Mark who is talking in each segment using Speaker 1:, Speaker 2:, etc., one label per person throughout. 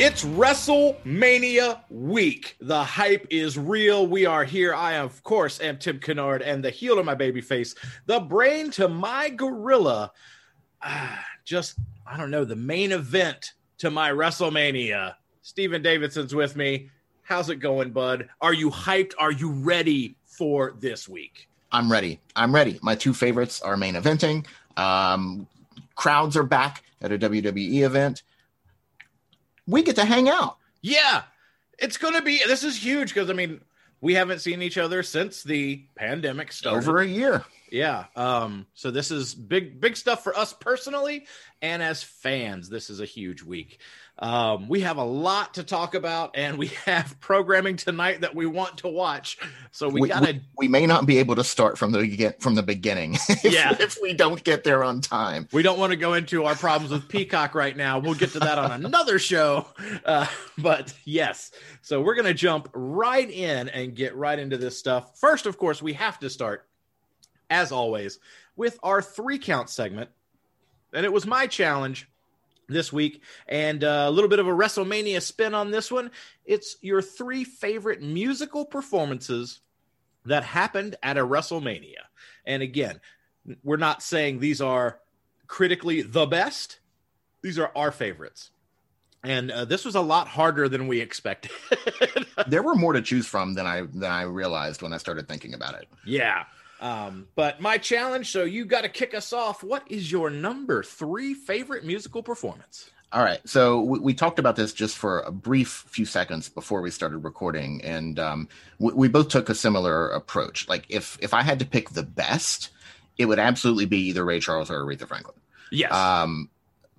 Speaker 1: It's WrestleMania week. The hype is real. We are here. I, of course, am Tim Kennard and the heel to my baby face, the brain to my gorilla. Ah, just, I don't know, the main event to my WrestleMania. Steven Davidson's with me. How's it going, bud? Are you hyped? Are you ready for this week?
Speaker 2: I'm ready. I'm ready. My two favorites are main eventing. Um, crowds are back at a WWE event. We get to hang out.
Speaker 1: Yeah, it's going to be. This is huge because I mean, we haven't seen each other since the pandemic started.
Speaker 2: Over a year.
Speaker 1: Yeah. Um, so this is big, big stuff for us personally, and as fans, this is a huge week. Um, we have a lot to talk about, and we have programming tonight that we want to watch. So we,
Speaker 2: We,
Speaker 1: gotta.
Speaker 2: we, we may not be able to start from the get from the beginning. if,
Speaker 1: Yeah.
Speaker 2: if we don't get there on time.
Speaker 1: we don't want to go into our problems with Peacock right now. We'll get to that on another show. Uh, but yes, so we're going to jump right in and get right into this stuff. First, of course, we have to start, as always, with our three count segment. And it was my challenge this week, and uh, a little bit of a WrestleMania spin on this one. It's your three favorite musical performances that happened at a WrestleMania. And again, we're not saying these are critically the best. These are our favorites. And uh, this was a lot harder than we expected.
Speaker 2: There were more to choose from than I than I realized when I started thinking about it.
Speaker 1: yeah. Um, but my challenge, so you got to kick us off. What is your number three favorite musical performance?
Speaker 2: All right. So we, we talked about this just for a brief few seconds before we started recording, and um, we, we both took a similar approach. Like if if I had to pick the best, it would absolutely be either Ray Charles or Aretha Franklin.
Speaker 1: Yes.
Speaker 2: Um,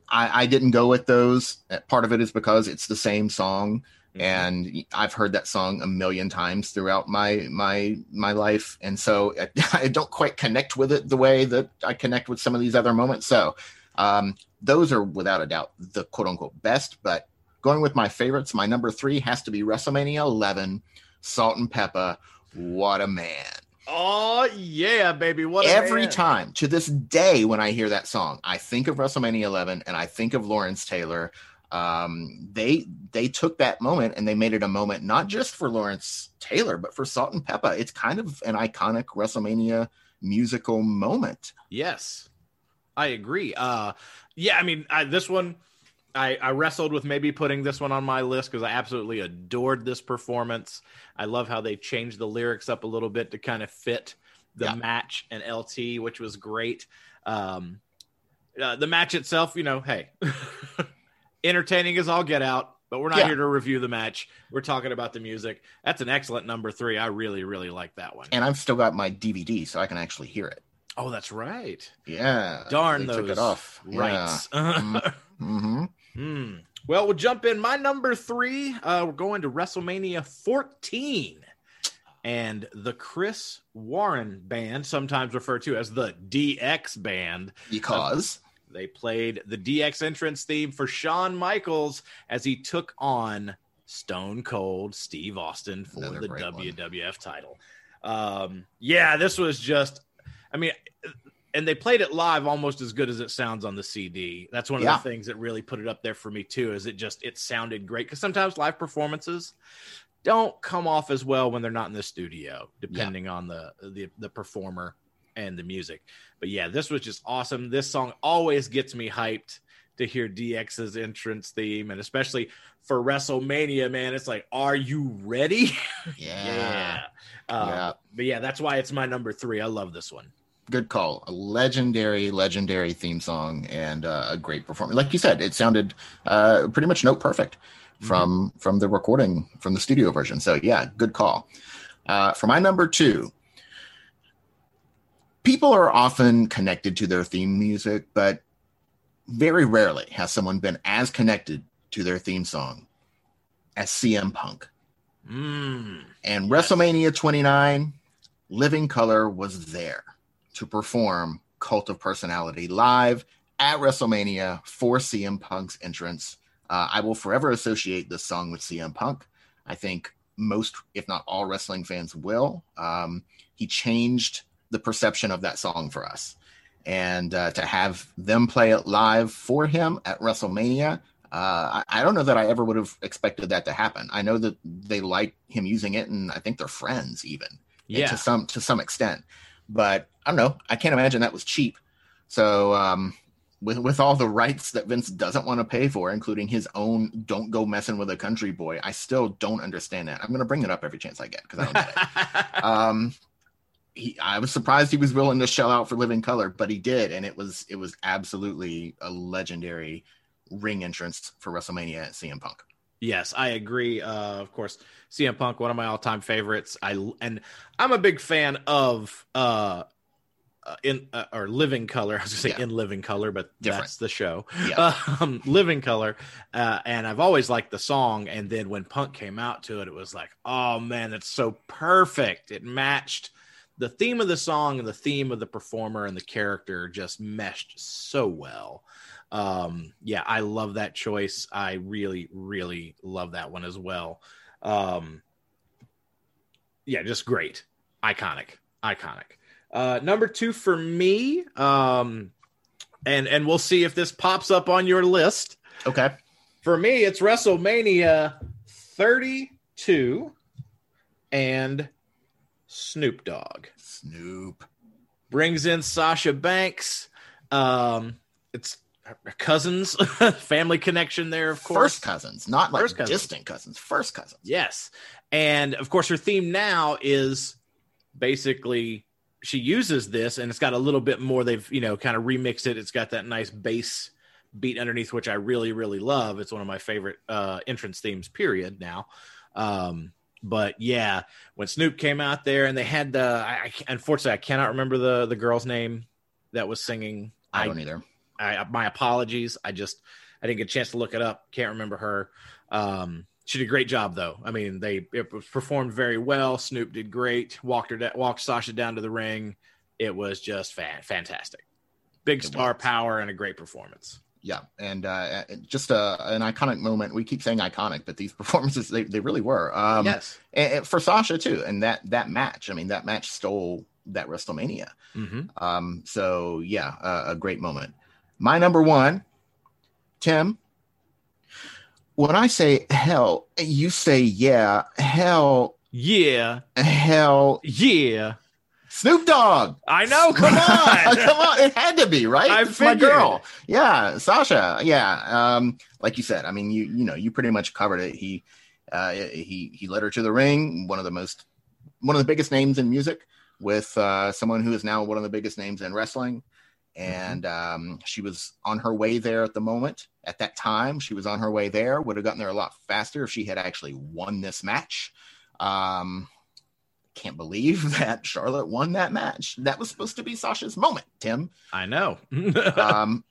Speaker 2: I, I didn't go with those. Part of it is because it's the same song,
Speaker 1: Mhm.
Speaker 2: and I've heard that song a million times throughout my my my life, and so I, I don't quite connect with it the way that I connect with some of these other moments. So um, those are without a doubt the quote unquote best. But going with my favorites, my number three has to be WrestleMania 11, Salt and Pepper. What a man!
Speaker 1: oh yeah, baby! What
Speaker 2: Every
Speaker 1: man.
Speaker 2: time to this day when I hear that song, I think of WrestleMania 11 and I think of Lawrence Taylor. Um, they they took that moment and they made it a moment not just for Lawrence Taylor but for Salt and Pepper. It's kind of an iconic WrestleMania musical moment.
Speaker 1: Yes, I agree. Uh, yeah, I mean, I, this one, I, I wrestled with maybe putting this one on my list because I absolutely adored this performance. I love how they changed the lyrics up a little bit to kind of fit the
Speaker 2: Yeah.
Speaker 1: match and LT, which was great. Um, uh, the match itself, you know, hey, entertaining as all get out. But we're not
Speaker 2: Yeah.
Speaker 1: here to review the match. We're talking about the music. That's an excellent number three. I really, really like that one.
Speaker 2: And I've still got my DVD so I can actually hear it.
Speaker 1: oh, that's right.
Speaker 2: Yeah.
Speaker 1: Darn
Speaker 2: they
Speaker 1: those
Speaker 2: took it off.
Speaker 1: rights.
Speaker 2: hmm
Speaker 1: Hmm. Well, we'll jump in. My number three, uh, we're going to WrestleMania 14. And the Chris Warren band, sometimes referred to as the DX band,
Speaker 2: Because
Speaker 1: they played the DX entrance theme for Shawn Michaels as he took on Stone Cold Steve Austin for
Speaker 2: Another
Speaker 1: the
Speaker 2: great one.
Speaker 1: WWF title. Um, yeah, this was just, I mean, and they played it live almost as good as it sounds on the CD. That's one of
Speaker 2: Yeah.
Speaker 1: the things that really put it up there for me too. Is it just it sounded great because sometimes live performances don't come off as well when they're not in the studio, depending on the, the the performer and the music. But yeah, this was just awesome. This song always gets me hyped to hear DX's entrance theme, and especially for WrestleMania, man. It's like, are you ready?
Speaker 2: yeah.
Speaker 1: Uh,
Speaker 2: Yeah.
Speaker 1: But yeah, that's why it's my number three. I love this one.
Speaker 2: good call. A legendary, legendary theme song and uh, a great performance. Like you said, it sounded uh, pretty much note perfect from from the recording from the studio version. So yeah, good call. Uh, for my number two, people are often connected to their theme music, but very rarely has someone been as connected to their theme song as CM Punk.
Speaker 1: Mm.
Speaker 2: And
Speaker 1: Yes.
Speaker 2: WrestleMania 29, Living Colour was there to perform Cult of Personality live at WrestleMania for CM Punk's entrance. Uh, I will forever associate this song with CM Punk. I think most, if not all, wrestling fans will. Um, he changed the perception of that song for us. And uh, to have them play it live for him at WrestleMania, uh, I, I don't know that I ever would have expected that to happen. I know that they like him using it, and I think they're friends even
Speaker 1: Yeah.
Speaker 2: to some to some extent. But I don't know. I can't imagine that was cheap. So um, with with all the rights that Vince doesn't want to pay for, including his own "Don't go messing with a country boy," I still don't understand that. I'm going to bring it up every chance I get because I don't get it. um, he, I was surprised he was willing to shell out for Living Colour, but he did, and it was it was absolutely a legendary ring entrance for WrestleMania at CM Punk.
Speaker 1: Yes, I agree. Uh, of course, CM Punk, one of my all-time favorites. I and I'm a big fan of uh, uh in uh, or Living Colour. I was gonna say
Speaker 2: Yeah.
Speaker 1: in Living Color, but
Speaker 2: Different.
Speaker 1: that's the show.
Speaker 2: Yeah.
Speaker 1: Um, Living Colour, uh, and I've always liked the song. And then when Punk came out to it, it was like, oh man, it's so perfect. It matched the theme of the song and the theme of the performer and the character just meshed so well. Um yeah i love that choice. I really really love that one as well. Um yeah just great. Iconic. Iconic. Uh number two for me um and and we'll see if this pops up on your list.
Speaker 2: Okay.
Speaker 1: for me it's wrestlemania 32 and snoop dogg
Speaker 2: Snoop.
Speaker 1: brings in Sasha Banks. Um, it's her cousins, family connection there, of course.
Speaker 2: First cousins, not like
Speaker 1: First cousins.
Speaker 2: distant cousins. First cousins.
Speaker 1: Yes. And of course, her theme now is basically she uses this and it's got a little bit more. They've, you know, kind of remixed it. It's got that nice bass beat underneath, which I really, really love. It's one of my favorite uh, entrance themes, period, now. Um, but yeah, when Snoop came out there and they had the, I, I, unfortunately, I cannot remember the, the girl's name that was singing.
Speaker 2: I don't either.
Speaker 1: I, my apologies. I just I didn't get a chance to look it up. Can't remember her. Um, she did a great job though. I mean, they it was performed very well. Snoop did great. Walked her da- walked Sasha down to the ring. It was just fan- fantastic. Big
Speaker 2: It
Speaker 1: star
Speaker 2: was.
Speaker 1: power and a great performance.
Speaker 2: Yeah, and uh, just a, an iconic moment. We keep saying iconic, but these performances they, they really were. Um,
Speaker 1: yes.
Speaker 2: and, and for Sasha too, and that that match. I mean, that match stole that WrestleMania.
Speaker 1: hmm
Speaker 2: Um, so yeah, uh, a great moment. My number one, Tim. When I say hell, you say yeah. Hell,
Speaker 1: Yeah.
Speaker 2: hell.
Speaker 1: Yeah.
Speaker 2: Snoop Dogg.
Speaker 1: I know. Come on.
Speaker 2: come on! It had to be right.
Speaker 1: I
Speaker 2: it's my girl. Yeah, Sasha. Yeah. Um, like you said, I mean, you you know, you pretty much covered it. He uh, he he led her to the ring. One of the most, one of the biggest names in music, with uh, someone who is now one of the biggest names in wrestling. And um, she was on her way there at the moment. At that time, she was on her way there. Would have gotten there a lot faster if she had actually won this match. Um, can't believe that Charlotte won that match. That was supposed to be Sasha's moment, Tim.
Speaker 1: I know.
Speaker 2: Um,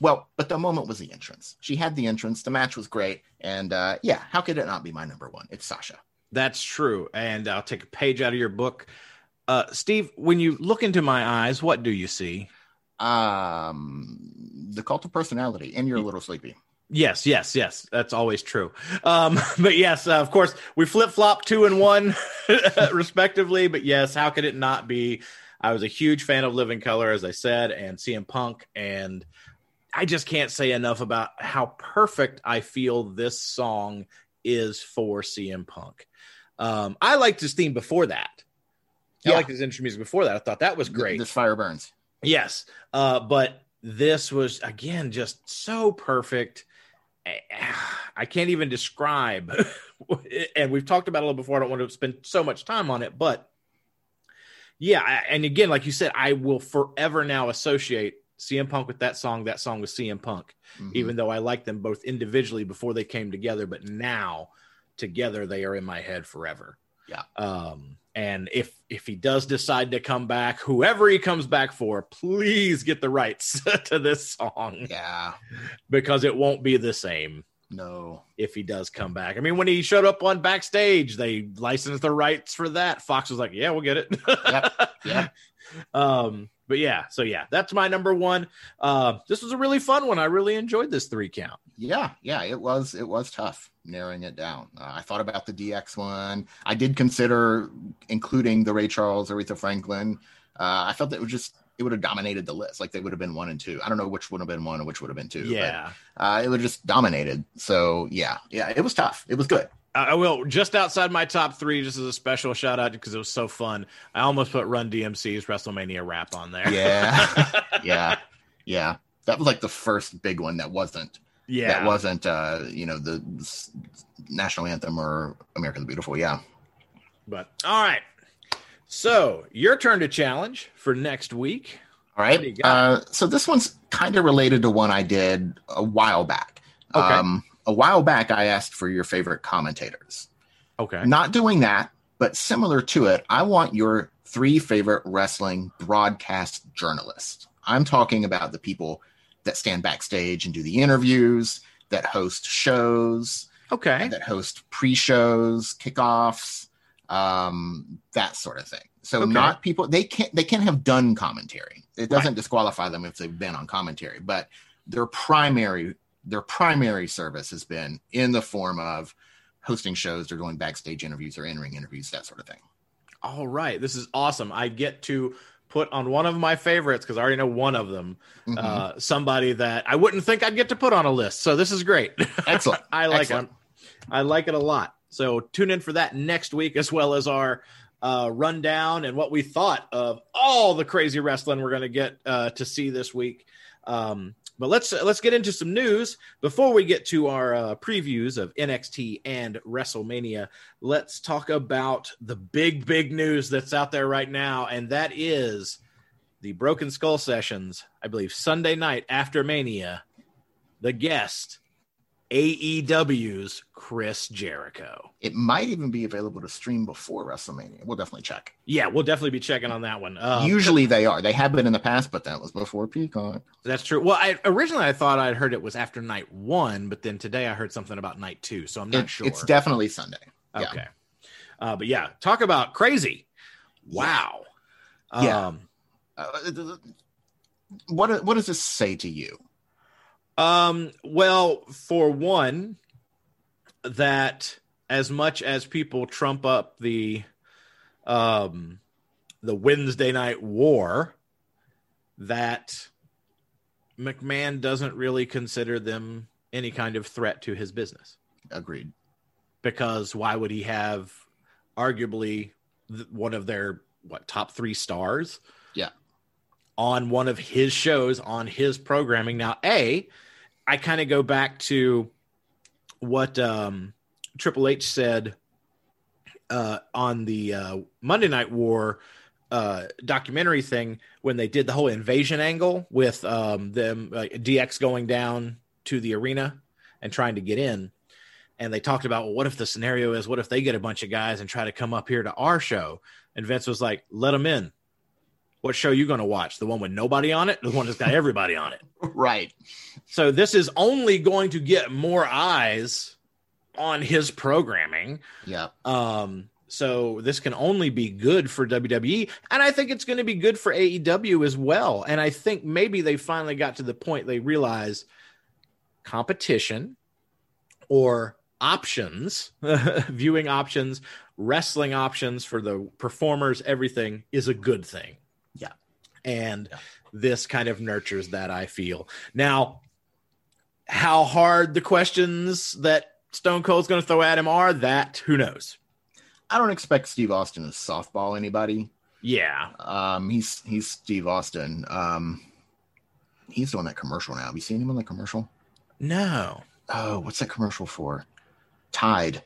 Speaker 2: well, but the moment was the entrance. She had the entrance. The match was great, and uh, yeah, how could it not be my number one? It's Sasha.
Speaker 1: That's true. And I'll take a page out of your book. Uh, Steve, when you look into my eyes, what do you see?
Speaker 2: Um, the cult of personality, and you're a little sleepy.
Speaker 1: Yes, yes, yes. That's always true. Um, but yes, uh, of course, we flip flop two and one, respectively. But yes, how could it not be? I was a huge fan of Living Colour, as I said, and CM Punk, and I just can't say enough about how perfect I feel this song is for CM Punk. Um, I liked his theme before that. I liked his intro music before that. I thought that was great.
Speaker 2: This fire burns.
Speaker 1: Yes. Uh, but this was again just so perfect. I can't even describe. and we've talked about it a little before. I don't want to spend so much time on it, but yeah. And again, like you said, I will forever now associate CM Punk with that song, that song with CM Punk,
Speaker 2: Mhm.
Speaker 1: even though I liked them both individually before they came together. But now together, they are in my head forever.
Speaker 2: Yeah.
Speaker 1: Um, and if if he does decide to come back, whoever he comes back for, please get the rights to this song
Speaker 2: yeah,
Speaker 1: because it won't be the same.
Speaker 2: No.
Speaker 1: if he does come back. I mean, when he showed up on backstage, they licensed the rights for that. Fox was like, "Yeah, we'll get it."
Speaker 2: Yep, yep.
Speaker 1: Um, but yeah, so yeah, that's my number one. Uh, this was a really fun one. I really enjoyed this three count.
Speaker 2: Yeah, yeah, it was it was tough narrowing it down. Uh, I thought about the DX one. I did consider including the Ray Charles, Aretha Franklin. Uh, I felt that it was just it would have dominated the list. Like they would have been one and two. I don't know which would have been one and which would have been two. but,
Speaker 1: Yeah,
Speaker 2: uh, it would have just dominated. So yeah, yeah, it was tough. It was good.
Speaker 1: I will just outside my top three, just as a special shout out because it was so fun. I almost put Run DMC's WrestleMania rap on there.
Speaker 2: Yeah, yeah, yeah. That was like the first big one that wasn't
Speaker 1: yeah.
Speaker 2: that wasn't uh you know the national anthem or America the Beautiful. Yeah.
Speaker 1: But all right. So your turn to challenge for next week.
Speaker 2: All
Speaker 1: What do you
Speaker 2: right. Uh, so this one's kind of related to one I did a while back.
Speaker 1: Okay.
Speaker 2: Um, a while back, I asked for your favorite commentators.
Speaker 1: Okay.
Speaker 2: Not doing that, but similar to it, I want your three favorite wrestling broadcast journalists. I'm talking about the people that stand backstage and do the interviews, that host shows,
Speaker 1: Okay.
Speaker 2: that host pre-shows, kickoffs, um, that sort of thing. So
Speaker 1: Okay.
Speaker 2: not people they can't they can't have done commentary. It doesn't disqualify them if they've been on commentary, but their primary their primary service has been in the form of hosting shows or doing backstage interviews or in-ring interviews, that sort of thing.
Speaker 1: All right. This is awesome. I get to put on one of my favorites because I already know one of them.
Speaker 2: Mhm.
Speaker 1: Uh, somebody that I wouldn't think I'd get to put on a list. So this is great.
Speaker 2: Excellent.
Speaker 1: I like
Speaker 2: Excellent.
Speaker 1: it. I like it a lot. So tune in for that next week, as well as our uh, rundown and what we thought of all the crazy wrestling we're going to get uh, to see this week. Um, but let's let's get into some news before we get to our uh, previews of NXT and WrestleMania. Let's talk about the big big news that's out there right now, and that is the Broken Skull sessions. I believe Sunday night after Mania, the guest AEW's Chris Jericho.
Speaker 2: It might even be available to stream before WrestleMania. We'll definitely check.
Speaker 1: Yeah, we'll definitely be checking on that one. Uh,
Speaker 2: Usually they are. They have been in the past, but that was before Peacock.
Speaker 1: that's true. Well, I originally I thought I'd heard it was after night one, but then today I heard something about night two, so I'm not
Speaker 2: It-
Speaker 1: sure.
Speaker 2: It's definitely Sunday. yeah.
Speaker 1: okay. Uh, but yeah, talk about crazy. Wow.
Speaker 2: Yeah.
Speaker 1: Um,
Speaker 2: Uh, what what does this say to you?
Speaker 1: Um, well, for one, that as much as people trump up the um the Wednesday night war, that McMahon doesn't really consider them any kind of threat to his business.
Speaker 2: Agreed.
Speaker 1: Because why would he have arguably th- one of their what top three stars?
Speaker 2: Yeah.
Speaker 1: On one of his shows on his programming. Now, A, I kind of go back to what um, Triple H said uh, on the uh, Monday Night War uh, documentary thing when they did the whole invasion angle with um, them DX going down to the arena and trying to get in. And they talked about, well, what if the scenario is, what if they get a bunch of guys and try to come up here to our show? And Vince was like, let them in. What show you going to watch? The one with nobody on it? The one that's got everybody on it?
Speaker 2: Right.
Speaker 1: So this is only going to get more eyes on his programming.
Speaker 2: Yeah.
Speaker 1: Um, so this can only be good for WWE, and I think it's going to be good for AEW as well. And I think maybe they finally got to the point they realize competition or options, viewing options, wrestling options for the performers, everything is a good thing.
Speaker 2: Yeah.
Speaker 1: And
Speaker 2: Yeah.
Speaker 1: this kind of nurtures that, I feel. Now, how hard the questions that Stone Cold's going to throw at him are, that who knows?
Speaker 2: I don't expect Steve Austin to softball anybody.
Speaker 1: Yeah.
Speaker 2: Um, he's he's Steve Austin. Um, he's doing that commercial now. Have you seen him on the commercial?
Speaker 1: No.
Speaker 2: Oh, what's that commercial for? Tide.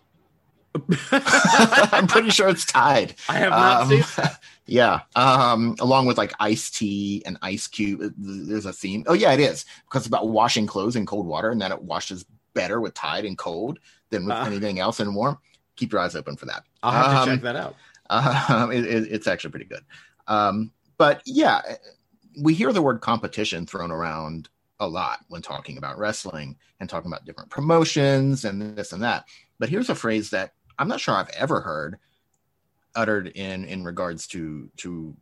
Speaker 2: I'm pretty sure it's Tide.
Speaker 1: I have not
Speaker 2: Um,
Speaker 1: seen.
Speaker 2: yeah. Um, along with like Ice-T and Ice Cube. uh, There's a theme. Oh yeah, it is because it's about washing clothes in cold water, and that it washes better with Tide and cold than with
Speaker 1: Uh.
Speaker 2: anything else and warm. Keep your eyes open for that.
Speaker 1: I'll have to
Speaker 2: Um,
Speaker 1: check that out.
Speaker 2: Um, it, it- it's actually pretty good. Um, but yeah, we hear the word competition thrown around a lot when talking about wrestling and talking about different promotions and this and that. But here's a phrase that I'm not sure I've ever heard uttered in in regards to to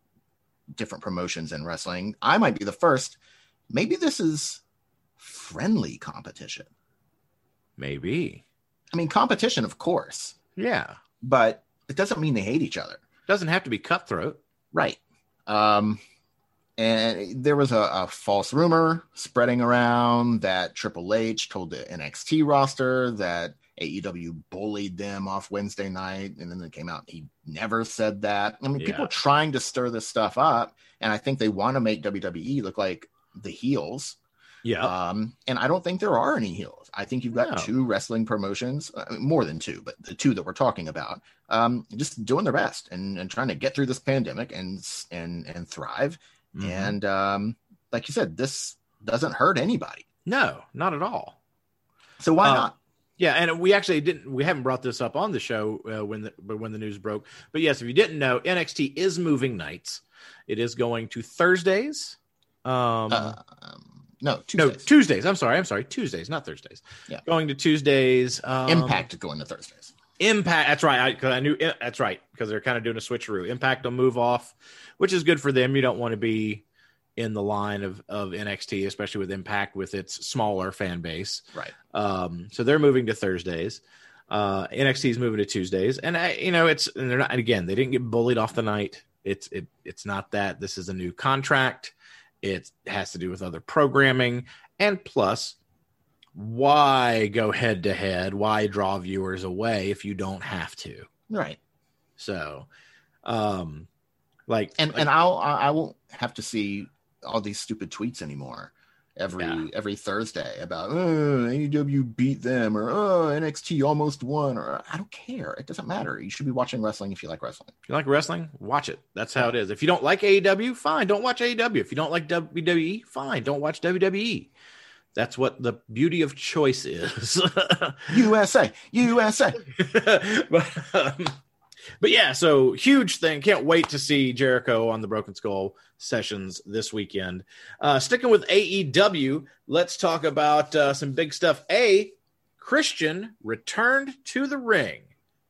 Speaker 2: different promotions in wrestling. I might be the first. Maybe this is friendly competition.
Speaker 1: Maybe.
Speaker 2: I mean, competition, of course,
Speaker 1: Yeah.
Speaker 2: but it doesn't mean they hate each other.
Speaker 1: It Doesn't have to be cutthroat.
Speaker 2: Right. Um, and there was a, a false rumor spreading around that Triple H told the NXT roster that AEW bullied them off Wednesday night, and then it came out he never said that. I mean, people are trying to stir this stuff up, and I think they want to make WWE look like the heels.
Speaker 1: Yeah.
Speaker 2: Um, and I don't think there are any heels. I think you've got
Speaker 1: No.
Speaker 2: two wrestling promotions, uh, more than two, but the two that we're talking about, um, just doing their best and, and trying to get through this pandemic and and and thrive.
Speaker 1: Mhm.
Speaker 2: And um, like you said, this doesn't hurt anybody.
Speaker 1: no, not at all.
Speaker 2: So why
Speaker 1: Uh,
Speaker 2: not?
Speaker 1: Yeah, and we actually didn't. We haven't brought this up on the show uh, when the but when the news broke. But yes, if you didn't know, NXT is moving nights. It is going to Thursdays. Um,
Speaker 2: Uh, um, no,
Speaker 1: no,
Speaker 2: Tuesdays.
Speaker 1: Tuesdays. I'm sorry. I'm sorry. Tuesdays, not Thursdays.
Speaker 2: Yeah.
Speaker 1: going to Tuesdays. Um,
Speaker 2: Impact going to Thursdays.
Speaker 1: Impact. That's right. I, I knew it, that's right because they're kind of doing a switcheroo. Impact will move off, which is good for them. You don't want to be in the line of of NXT, especially with Impact with its smaller fan base.
Speaker 2: Right.
Speaker 1: Um, so they're moving to Thursdays. Uh, NXT is moving to Tuesdays, and I, you know it's and they're not. And again, they didn't get bullied off the night. It's it it's not that. This is a new contract. It has to do with other programming, and plus, why go head to head? Why draw viewers away if you don't have to?
Speaker 2: Right.
Speaker 1: So, um, like
Speaker 2: And
Speaker 1: like-
Speaker 2: and I'll I I won't have to see all these stupid tweets anymore. Every
Speaker 1: Yeah.
Speaker 2: every Thursday about oh, AEW beat them or oh NXT almost won or I don't care. It doesn't matter. You should be watching wrestling if you like wrestling.
Speaker 1: If you like wrestling, watch it. That's how it is. If you don't like AEW, fine, don't watch AEW. If you don't like WWE, fine, don't watch WWE. That's what the beauty of choice is.
Speaker 2: USA, USA.
Speaker 1: but, um, but yeah, so huge thing. Can't wait to see Jericho on the Broken Skull sessions this weekend. Uh, sticking with AEW, let's talk about uh, some big stuff. A Christian returned to the ring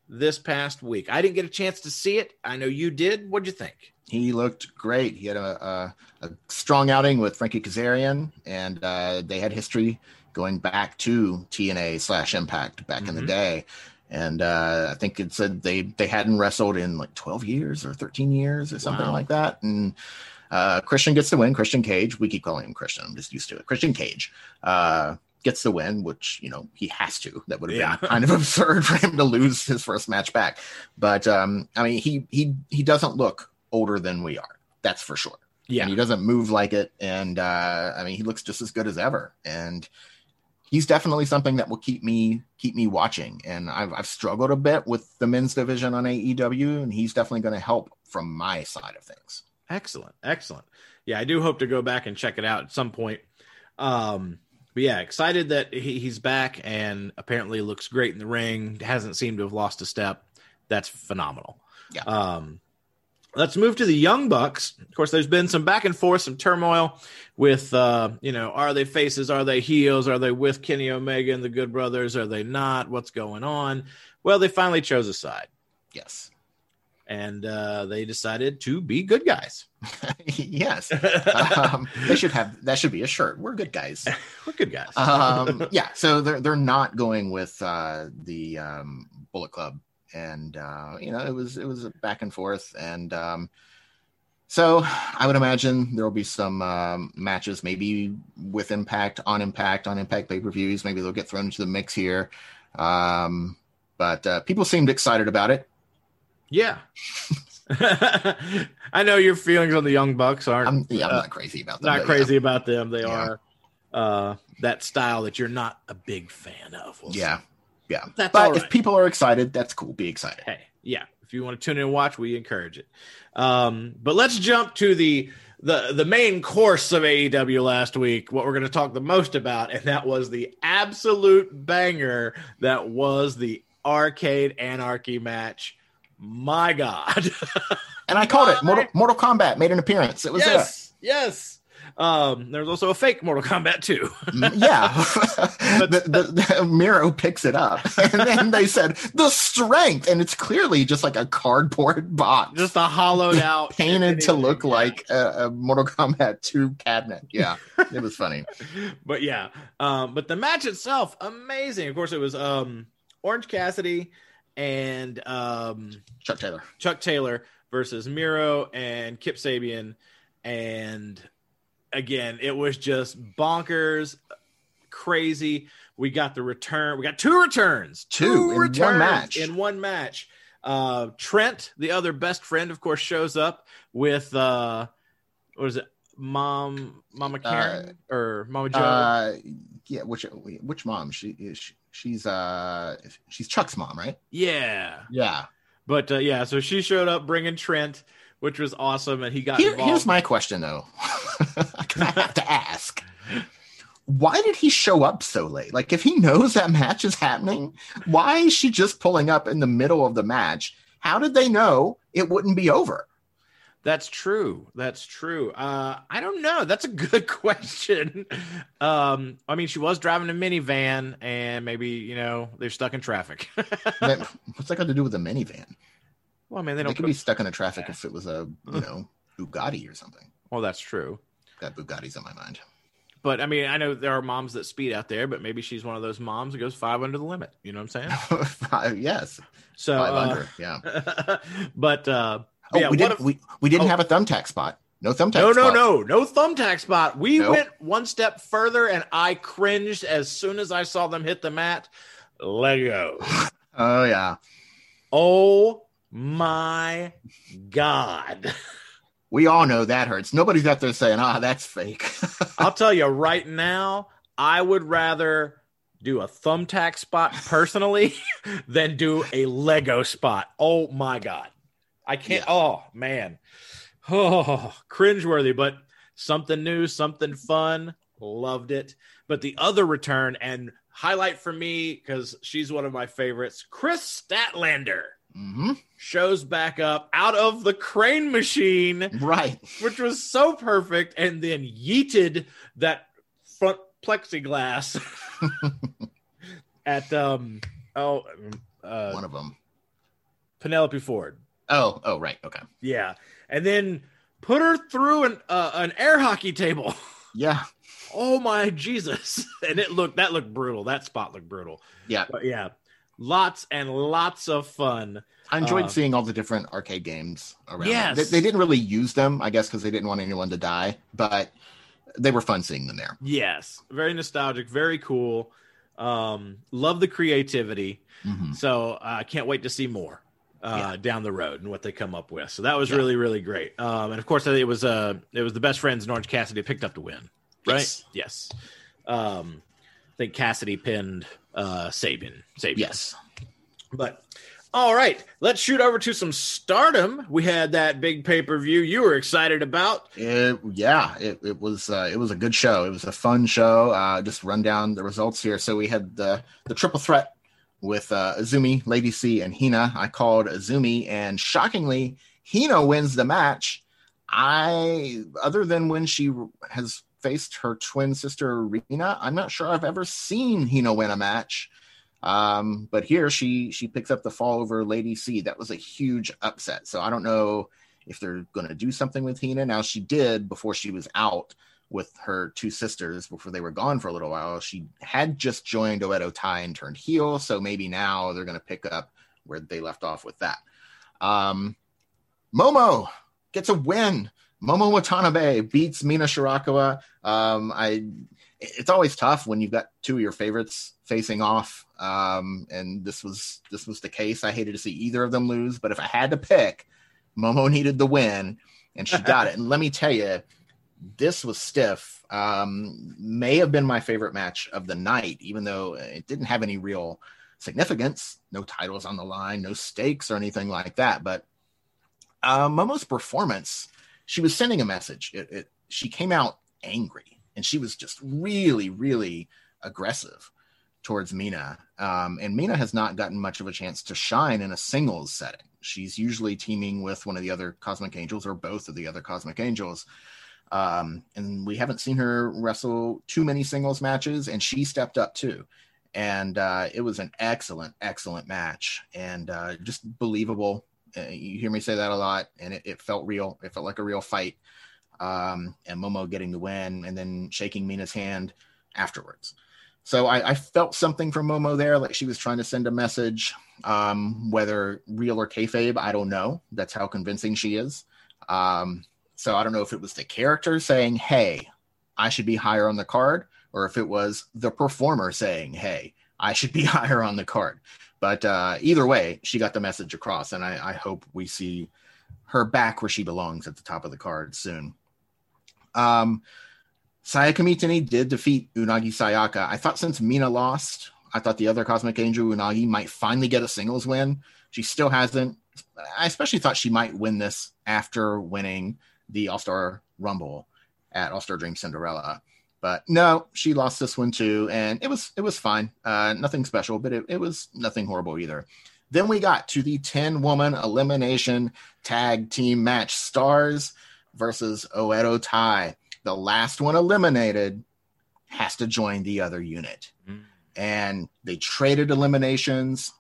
Speaker 1: this past week. I didn't get a chance to see it. I know you did. What'd you think?
Speaker 2: He looked great. He had a, a, a strong outing with Frankie Kazarian, and uh, they had history going back to TNA slash Impact back in the
Speaker 1: Mhm.
Speaker 2: day. And uh, I think it said they they hadn't wrestled in like 12 years or 13 years or something
Speaker 1: Wow.
Speaker 2: like that. And uh, Christian gets the win. Christian Cage, we keep calling him Christian. I'm just used to it. Christian Cage uh, gets the win, which you know he has to. That would have
Speaker 1: Yeah.
Speaker 2: been kind of absurd for him to lose his first match back. But um, I mean, he he he doesn't look older than we are. That's for sure.
Speaker 1: Yeah.
Speaker 2: And he doesn't move like it. And uh, I mean, he looks just as good as ever. And he's definitely something that will keep me keep me watching. And I've I've struggled a bit with the men's division on AEW, and he's definitely going to help from my side of things.
Speaker 1: Excellent, excellent. Yeah, I do hope to go back and check it out at some point. Um, but yeah, excited that he, he's back and apparently looks great in the ring. Hasn't seemed to have lost a step. That's phenomenal.
Speaker 2: Yeah.
Speaker 1: Um, let's move to the Young Bucks. Of course, there's been some back and forth, some turmoil with, uh, you know, are they faces? Are they heels? Are they with Kenny Omega and the Good Brothers? Are they not? What's going on? Well, they finally chose a side
Speaker 2: Yes,
Speaker 1: and uh, they decided to be good guys.
Speaker 2: yes. um, they should have that should be a shirt. We're good guys.
Speaker 1: We're good guys.
Speaker 2: um, yeah, so they're they're not going with uh, the um, Bullet Club, and uh, you know it was it was a back and forth, and um, so I would imagine there will be some um, matches, maybe with Impact on Impact on Impact pay per views. Maybe they'll get thrown into the mix here, um, but uh, people seemed excited about it.
Speaker 1: yeah. I know your feelings on the Young Bucks aren't
Speaker 2: I'm yeah, I'm
Speaker 1: uh,
Speaker 2: not crazy about that.
Speaker 1: not crazy about them. They
Speaker 2: Yeah.
Speaker 1: are uh, that style that you're not a big fan of. We'll
Speaker 2: Yeah,
Speaker 1: say.
Speaker 2: Yeah.
Speaker 1: That's
Speaker 2: but
Speaker 1: all
Speaker 2: if people are excited, that's cool. Be excited.
Speaker 1: hey, yeah, if you want to tune in and watch, we encourage it. Um, but let's jump to the the the main course of AEW last week. What we're going to talk the most about, and that was the absolute banger that was the Arcade Anarchy match. My God,
Speaker 2: And I called it. Mortal, Mortal Kombat made an appearance. It was there.
Speaker 1: yes, yes. Um, there's also a fake Mortal Kombat 2.
Speaker 2: Mm, yeah. the, the, the, Miro picks it up. And then they said, the strength. And it's clearly just like a cardboard box.
Speaker 1: Just a hollowed out.
Speaker 2: Painted to look yeah. like a, a, Mortal Kombat 2 cabinet. Yeah. It was funny.
Speaker 1: but yeah. Um, but the match itself, amazing. Of course, it was um, Orange Cassidy and um,
Speaker 2: Chuck Taylor.
Speaker 1: Chuck Taylor versus Miro and Kip Sabian. And again, it was just bonkers, crazy. We got the return. We got two returns.
Speaker 2: Two, two in returns one match.
Speaker 1: In one match. Uh, Trent, the other best friend, of course, shows up with uh, what is it? Mom, Mama uh, Karen uh, or Mama Joe?
Speaker 2: Uh, yeah, which which mom? She is. She's uh, she's Chuck's mom, right?
Speaker 1: Yeah,
Speaker 2: yeah.
Speaker 1: But uh, yeah, so she showed up bringing Trent, which was awesome, and he got.
Speaker 2: Here, here's my question, though. I have to ask. Why did he show up so late? Like, if he knows that match is happening, why is she just pulling up in the middle of the match? How did they know it wouldn't be over?
Speaker 1: That's true. That's true. Uh, I don't know. That's a good question. Um, I mean, she was driving a minivan, and maybe you know they're stuck in traffic.
Speaker 2: What's that got to do with a minivan?
Speaker 1: Well, I mean, they don't.
Speaker 2: They could put... be stuck in a traffic if it was a you know Bugatti or something.
Speaker 1: Well, that's true.
Speaker 2: That Bugatti's on my mind.
Speaker 1: But I mean, I know there are moms that speed out there, but maybe she's one of those moms that goes five under the limit. You know what I'm saying?
Speaker 2: five, yes.
Speaker 1: So five
Speaker 2: uh, under, yeah.
Speaker 1: but uh,
Speaker 2: Oh,
Speaker 1: yeah,
Speaker 2: we didn't. If, we, we didn't oh, have a thumbtack spot. No thumbtack.
Speaker 1: No, no, no, no thumbtack spot. We nope. went one step further, and I cringed as soon as I saw them hit the mat. Lego.
Speaker 2: Oh yeah.
Speaker 1: Oh my god.
Speaker 2: We all know that hurts. Nobody's out there saying, "Ah, that's fake."
Speaker 1: I'll tell you right now, I would rather do a thumbtack spot personally than do a Lego spot. Oh my god. I can't. Yeah. Oh man, oh cringeworthy, but something new, something fun. Loved it. But the other return and highlight for me because she's one of my favorites. Kris Statlander
Speaker 2: mm-hmm.
Speaker 1: shows back up out of the crane machine,
Speaker 2: right?
Speaker 1: Which was so perfect, and then yeeted that front plexiglass at um oh uh,
Speaker 2: one of them
Speaker 1: Penelope Ford.
Speaker 2: Oh, oh, right. Okay.
Speaker 1: Yeah, and then put her through an uh, an air hockey table.
Speaker 2: Yeah.
Speaker 1: oh my Jesus! And it looked that looked brutal. That spot looked brutal.
Speaker 2: Yeah.
Speaker 1: But yeah, lots and lots of fun.
Speaker 2: I enjoyed uh, seeing all the different arcade games around.
Speaker 1: Yes.
Speaker 2: They, they, didn't really use them, I guess, because they didn't want anyone to die, but they were fun seeing them there.
Speaker 1: Yes, very nostalgic, very cool. Um, love the creativity. Mm-hmm. So I uh, can't wait to see more uh, yeah. down the road and what they come up with. So that was yeah. really really great. Um, and of course it was uh it was the best friends in Orange Cassidy picked up the win, right? Yes. yes. Um, I think Cassidy pinned uh Sabian. Sabian.
Speaker 2: Yes.
Speaker 1: But all right, let's shoot over to some stardom. We had that big pay per view you were excited about.
Speaker 2: It, yeah, it, it was uh, it was a good show. It was a fun show. Uh, just run down the results here. So we had the the triple threat with uh, Azumi, Lady C, and Hina. I called Azumi, and shockingly, Hina wins the match. I, other than when she has faced her twin sister Rena, I'm not sure I've ever seen Hina win a match. Um, but here she she picks up the fall over Lady C. That was a huge upset. So I don't know if they're going to do something with Hina. Now she did before she was out with her two sisters before they were gone for a little while. She had just joined Oedo Tai and turned heel, so maybe now they're going to pick up where they left off with that. Um, Momo gets a win. Momo Watanabe beats Mina Shirakawa. Um, I it's always tough when you've got two of your favorites facing off. Um, and this was this was the case. I hated to see either of them lose, but if I had to pick, Momo needed the win, and she got it. And let me tell you, this was stiff. Um, may have been my favorite match of the night, even though it didn't have any real significance. No titles on the line, no stakes or anything like that. But uh, Momo's performance, she was sending a message. It, it, she came out angry and she was just really, really aggressive towards Mina. Um, and Mina has not gotten much of a chance to shine in a singles setting. She's usually teaming with one of the other Cosmic Angels or both of the other Cosmic Angels. Um, and we haven't seen her wrestle too many singles matches, and she stepped up too. And uh, it was an excellent, excellent match and uh, just believable. Uh, you hear me say that a lot, and it, it felt real. It felt like a real fight. Um, and Momo getting the win and then shaking Mina's hand afterwards. So I, I, felt something from Momo there, like she was trying to send a message, um, whether real or kayfabe, I don't know. That's how convincing she is. Um, so I don't know if it was the character saying, "Hey, I should be higher on the card," or if it was the performer saying, "Hey, I should be higher on the card." But uh, either way, she got the message across, and I, I hope we see her back where she belongs at the top of the card soon. Um, Saya Kamitani did defeat Unagi Sayaka. I thought since Mina lost, I thought the other Cosmic Angel Unagi might finally get a singles win. She still hasn't. I especially thought she might win this after winning the All Star Rumble at All Star Dream Cinderella. But no, she lost this one too, and it was it was fine. Uh, nothing special, but it, it was nothing horrible either. Then we got to the 10 woman elimination tag team match stars versus Oedo Tai the last one eliminated has to join the other unit. Mm. And they traded eliminations.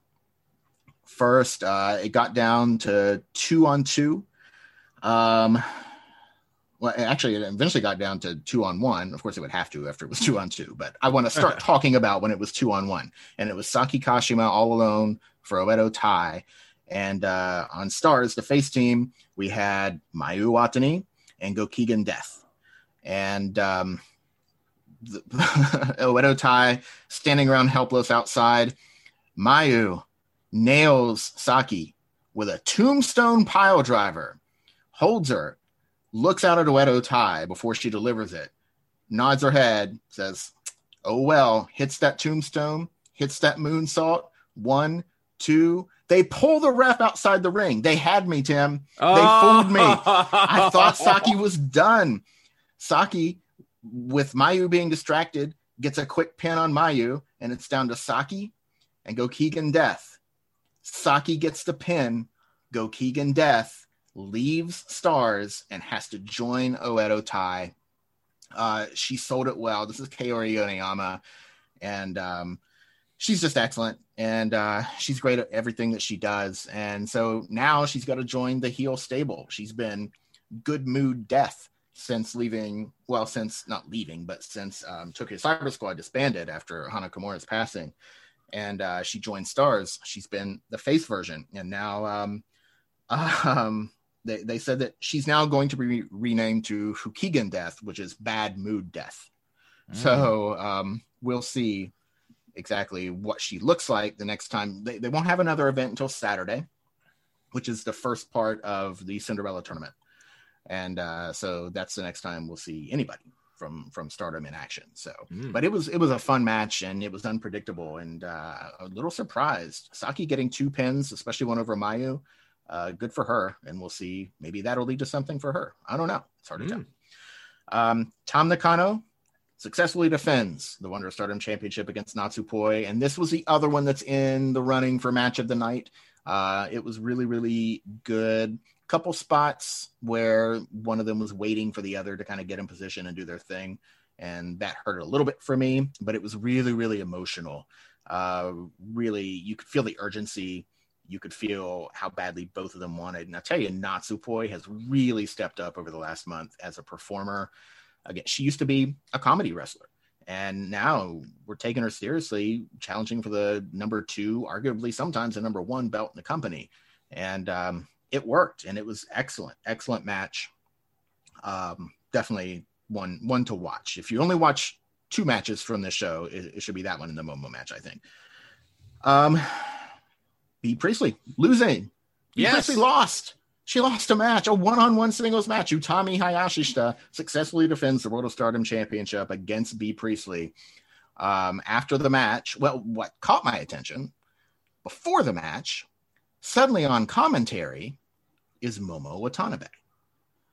Speaker 2: First, uh, it got down to two on two. Um, well, actually, it eventually got down to two on one. Of course, it would have to after it was two on two. But I want to start talking about when it was two on one, and it was Saki Kashima all alone for Oedo Tai. And uh, on Stars, the face team, we had Mayu Iwatani and Gokigen Death and um, Oedo Tai standing around helpless outside. Mayu nails Saki with a tombstone pile driver, holds her, looks out at Oedo Tai before she delivers it, nods her head, says, Oh well, hits that tombstone, hits that moonsault. One, two. They pull the ref outside the ring. They had me, Tim. They oh. fooled me. I thought Saki was done. Saki, with Mayu being distracted, gets a quick pin on Mayu, and it's down to Saki and Gokigen Death. Saki gets the pin. Gokigen Death leaves Stars and has to join Oedo Tai. Uh, she sold it well. This is Kaori Yoneyama, and um, she's just excellent. And uh, she's great at everything that she does. And so now she's got to join the heel stable. She's been good mood death since leaving, well, since not leaving, but since um, Tokyo Cyber Squad disbanded after Hana Kimura's passing, and uh, she joined Stars. She's been the face version, and now um, um, they they said that she's now going to be renamed to Fukigen Death, which is Bad Mood Death. Mm. So um, we'll see exactly what she looks like the next time. They, they won't have another event until Saturday, which is the first part of the Cinderella tournament and uh, so that's the next time we'll see anybody from from Stardom in action. So, mm. but it was it was a fun match and it was unpredictable and uh, a little surprised. Saki getting two pins, especially one over Mayu. Uh, good for her, and we'll see. Maybe that'll lead to something for her. I don't know. It's hard to mm. tell. Um, Tam Nakano successfully defends the Wonder Stardom Championship against Natsupoi, and this was the other one that's in the running for match of the night. Uh, it was really, really good couple spots where one of them was waiting for the other to kind of get in position and do their thing. And that hurt a little bit for me, but it was really, really emotional. Uh, really, you could feel the urgency. You could feel how badly both of them wanted. And I tell you, Natsupoi has really stepped up over the last month as a performer. Again, she used to be a comedy wrestler and now we're taking her seriously, challenging for the number two, arguably sometimes the number one belt in the company. And um, it worked and it was excellent, excellent match. Um, definitely one one to watch. If you only watch two matches from this show, it, it should be that one in the Momo match, I think. Um, Bea Priestley losing. Yes. Priestley lost. She lost a match, a one-on-one singles match. Utami Hayashishita successfully defends the World of Stardom Championship against Bea Priestley. Um, after the match, well, what caught my attention before the match, suddenly on commentary, is Momo Watanabe.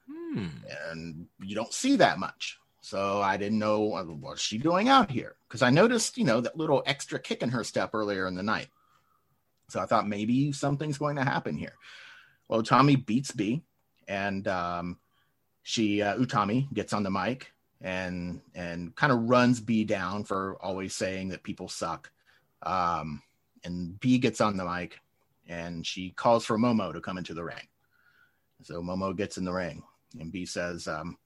Speaker 2: Hmm. And you don't see that much. So I didn't know uh, what's she doing out here because I noticed, you know, that little extra kick in her step earlier in the night. So I thought maybe something's going to happen here. Well, Tommy beats Bea, and um, she uh, Utami gets on the mic and and kind of runs Bea down for always saying that people suck. Um, and Bea gets on the mic and she calls for Momo to come into the ring. So Momo gets in the ring and Bea says, um,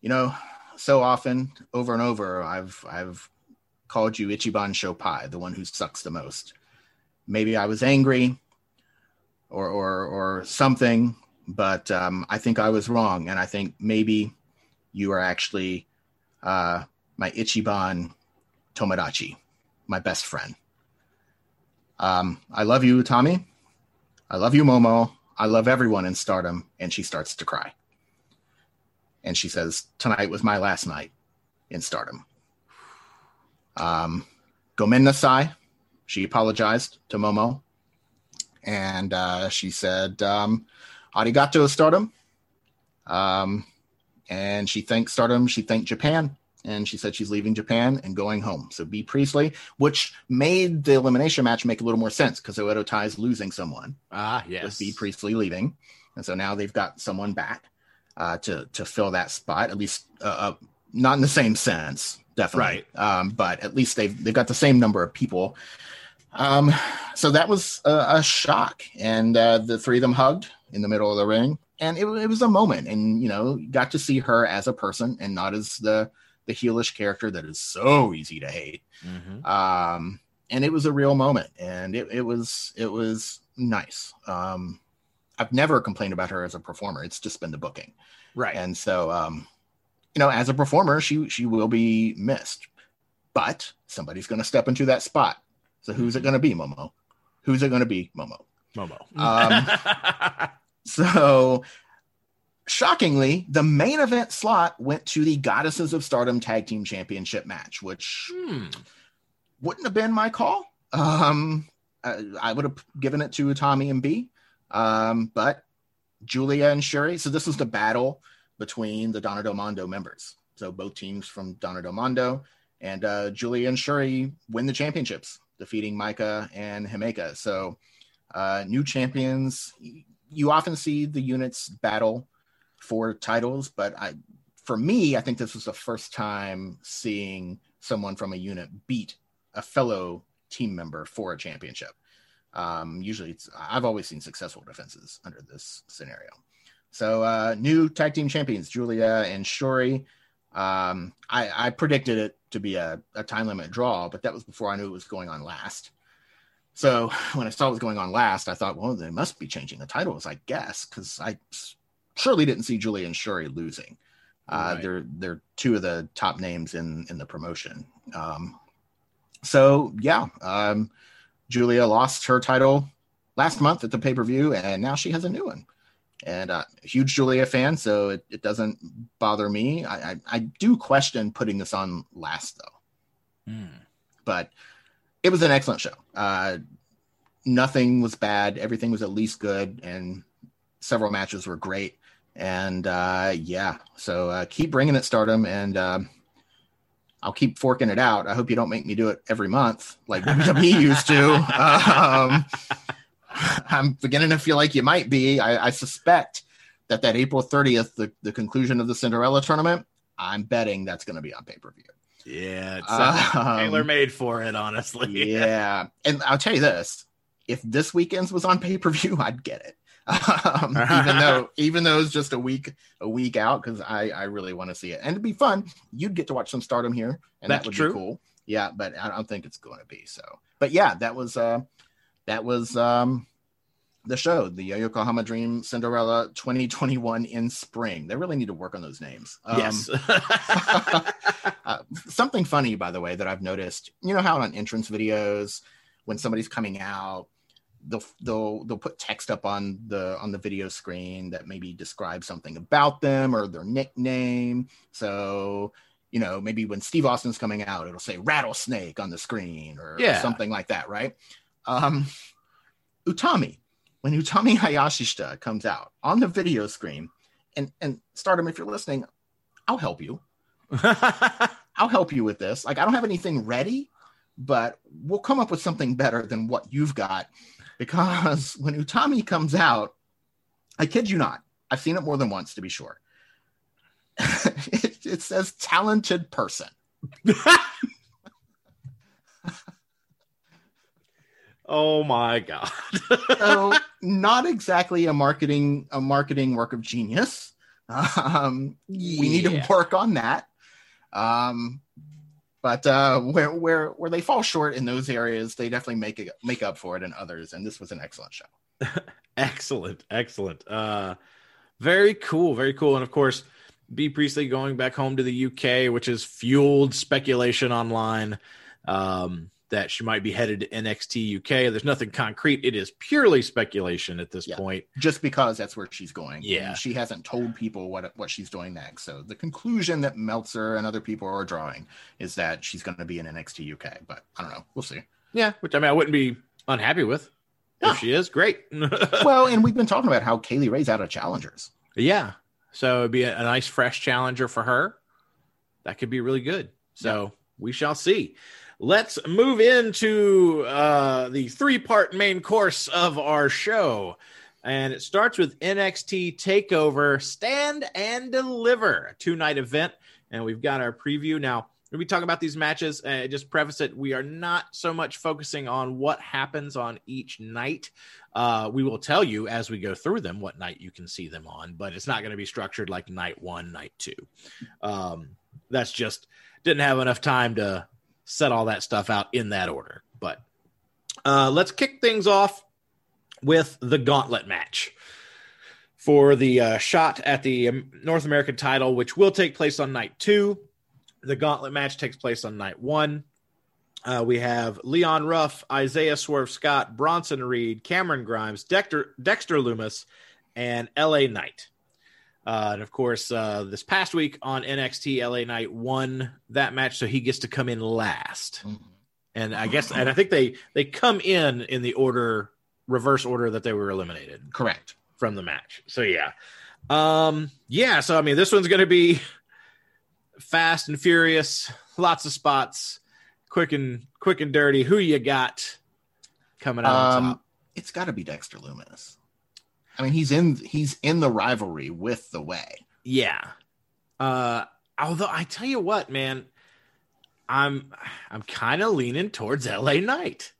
Speaker 2: you know, so often over and over, I've I've called you Ichiban Shopai, the one who sucks the most. Maybe I was angry or or or something, but um, I think I was wrong, and I think maybe you are actually uh, my Ichiban Tomodachi, my best friend. Um, I love you, Tommy. I love you, Momo. I love everyone in Stardom. And she starts to cry. And she says, Tonight was my last night in Stardom. Um, Gomen Nasai, she apologized to Momo. And uh, she said, um, Arigato, Stardom. Um, and she thanked Stardom. She thanked Japan and she said she's leaving Japan and going home. So Bea Priestley, which made the elimination match make a little more sense because Oedo Tai is losing someone.
Speaker 1: Ah, yes.
Speaker 2: With Bea Priestley leaving, and so now they've got someone back uh, to to fill that spot. At least uh, uh, not in the same sense, definitely. Right. Um, but at least they've they've got the same number of people. Um, so that was a, a shock, and uh, the three of them hugged in the middle of the ring, and it, it was a moment, and you know, got to see her as a person and not as the the heelish character that is so easy to hate. Mm-hmm. Um, and it was a real moment, and it, it was it was nice. Um, I've never complained about her as a performer. It's just been the booking,
Speaker 1: right?
Speaker 2: And so, um, you know, as a performer, she she will be missed, but somebody's going to step into that spot. So who's it going to be, Momo? Who's it going to be, Momo?
Speaker 1: Momo.
Speaker 2: Um, so shockingly, the main event slot went to the Goddesses of Stardom Tag Team Championship match, which hmm. wouldn't have been my call. Um, I, I, would have given it to Tommy and B, um, but Giulia and Syuri. So this was the battle between the Donna Del Mondo members. So both teams from Donna Del Mondo and uh, Giulia and Syuri win the championships, defeating Maika and Himeka. So uh, new champions. You often see the units battle for titles, but I, for me, I think this was the first time seeing someone from a unit beat a fellow team member for a championship. Um, usually, it's I've always seen successful defenses under this scenario. So, uh, new tag team champions, Giulia and Syuri. Um, I, I, predicted it to be a, a, time limit draw, but that was before I knew it was going on last. So when I saw it was going on last, I thought, well, they must be changing the titles, I guess, because I surely didn't see Giulia and Syuri losing. Uh, right. They're they're two of the top names in in the promotion. Um, so yeah, um, Giulia lost her title last month at the pay per view, and now she has a new one. And uh, huge Giulia fan, so it, it doesn't bother me. I, I, I do question putting this on last though, mm. but it was an excellent show. Uh, nothing was bad. Everything was at least good, and several matches were great and uh, yeah, so uh, keep bringing it, Stardom, and uh, I'll keep forking it out. I hope you don't make me do it every month like WWE used to. Um, I'm beginning to feel like you might be. I, I suspect that that April 30th, the, the conclusion of the Cinderella tournament, I'm betting that's going to be on pay per view.
Speaker 1: Yeah, it's um, tailor made for it, honestly.
Speaker 2: yeah, and I'll tell you this: if this weekend's was on pay per view, I'd get it um, even though even though it's just a week a week out because I I really want to see it and it'd be fun. You'd get to watch some Stardom here, and
Speaker 1: That's
Speaker 2: that would
Speaker 1: true.
Speaker 2: be cool. Yeah, but I don't think it's going to be so. But yeah, that was uh that was um the show, the Yokohama Dream Cinderella 2021 in spring. They really need to work on those names.
Speaker 1: Um, yes.
Speaker 2: uh, something funny, by the way, that I've noticed. You know how on entrance videos, when somebody's coming out, they'll they'll they'll put text up on the on the video screen that maybe describes something about them or their nickname. So you know maybe when Steve Austin's coming out, it'll say rattlesnake on the screen or,
Speaker 1: yeah.
Speaker 2: or something like that, right? Um, Utami, when Utami Hayashishita comes out on the video screen, and and Stardom, if you're listening, I'll help you. I'll help you with this. Like I don't have anything ready, but we'll come up with something better than what you've got because when Utami comes out, I kid you not, I've seen it more than once to be sure. it, it says talented person.
Speaker 1: Oh my god.
Speaker 2: so not exactly a marketing a marketing work of genius. Um, We need to work on that. Um, but uh, where where where they fall short in those areas, they definitely make it make up for it in others. And this was an excellent show.
Speaker 1: Excellent, excellent. Uh, very cool, very cool. And of course, Bea Priestley going back home to the UK, which has fueled speculation online um, that she might be headed to NXT UK. There's nothing concrete; it is purely speculation at this
Speaker 2: Yeah.
Speaker 1: point.
Speaker 2: Just because that's where she's going.
Speaker 1: Yeah.
Speaker 2: And she hasn't told people what what she's doing next. So the conclusion that Meltzer and other people are drawing is that she's going to be in NXT UK. But I don't know. We'll see.
Speaker 1: Yeah, which I mean, I wouldn't be unhappy with.
Speaker 2: Yeah.
Speaker 1: If she is, great.
Speaker 2: well, and we've been talking about how Kay Lee Ray's out of challengers.
Speaker 1: Yeah. So it'd be a, a nice fresh challenger for her. That could be really good. So we shall see. Let's move into uh, the three part main course of our show. And it starts with NXT TakeOver Stand and Deliver, a two night event. And we've got our preview. Now, when we talk about these matches, uh, just preface it, we are not so much focusing on what happens on each night. Uh, we will tell you as we go through them what night you can see them on, but it's not going to be structured like night one, night two. Um, that's just didn't have enough time to set all that stuff out in that order. But uh, let's kick things off with the gauntlet match for the uh, shot at the um, North American title, which will take place on night two. The gauntlet match takes place on night one. Uh, we have Leon Ruff, Isaiah Swerve Scott, Bronson Reed, Cameron Grimes, Dexter, Dexter Loomis, and LA Knight. Uh, and of course, uh, this past week on NXT, LA Knight won that match, so he gets to come in last. And I guess, and I think they they come in in the order, reverse order that they were eliminated
Speaker 2: Correct.
Speaker 1: from the match. So yeah, um, yeah. So I mean, this one's going to be fast and furious, lots of spots, quick and quick and dirty. Who you got coming out
Speaker 2: Um,
Speaker 1: top?
Speaker 2: it's got to be Dexter Loomis. I mean, he's in he's in the rivalry with the Way.
Speaker 1: Yeah. Uh, although I tell you what, man, I'm I'm kind of leaning towards LA Knight.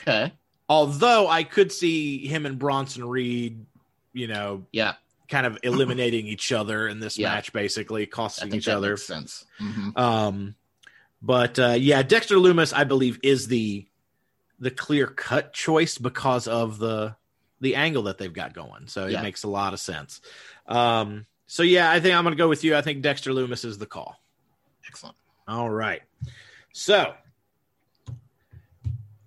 Speaker 2: Okay.
Speaker 1: Although I could see him and Bronson Reed, you know,
Speaker 2: Yeah,
Speaker 1: kind of eliminating each other in this
Speaker 2: Yeah.
Speaker 1: match, basically costing each
Speaker 2: that
Speaker 1: other.
Speaker 2: makes sense. Mhm.
Speaker 1: Um, but uh, yeah, Dexter Loomis, I believe, is the the clear cut choice because of the the angle that they've got going. So
Speaker 2: Yeah.
Speaker 1: it makes a lot of sense. Um, so yeah, I think I'm going to go with you. I think Dexter Loomis is the call.
Speaker 2: Excellent.
Speaker 1: All right. So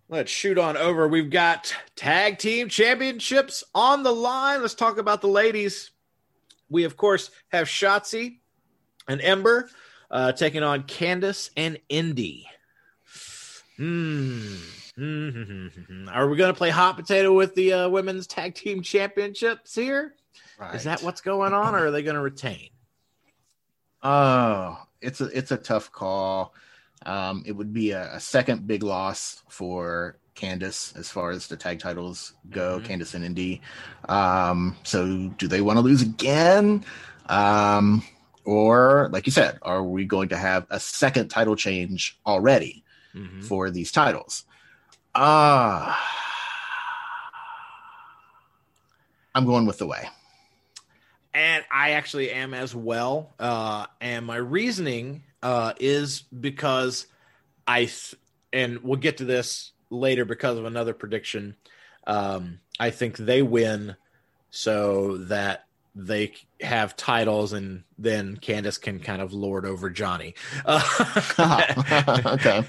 Speaker 1: let's shoot on over. We've got tag team championships on the line. Let's talk about the ladies. We, of course, have Shotzi and Ember uh, taking on Candace and Indy. Hmm. Hmm. Are we going to play hot potato with the uh, women's tag team championships here? Is
Speaker 2: Right.
Speaker 1: that what's going on, or are they going to retain?
Speaker 2: Oh, it's a it's a tough call. Um, it would be a, a second big loss for Candace as far as the tag titles go.
Speaker 1: Mhm.
Speaker 2: Candace and Indy. Um, so do they want to lose again? Um, or like you said, are we going to have a second title change already
Speaker 1: Mhm.
Speaker 2: for these titles? Ah, I'm going with the way.
Speaker 1: and I actually am as well. Uh, and my reasoning uh, is because I, th- and we'll get to this later because of another prediction. Um, I think they win so that they have titles, and then Candace can kind of lord over Johnny. Uh,
Speaker 2: okay.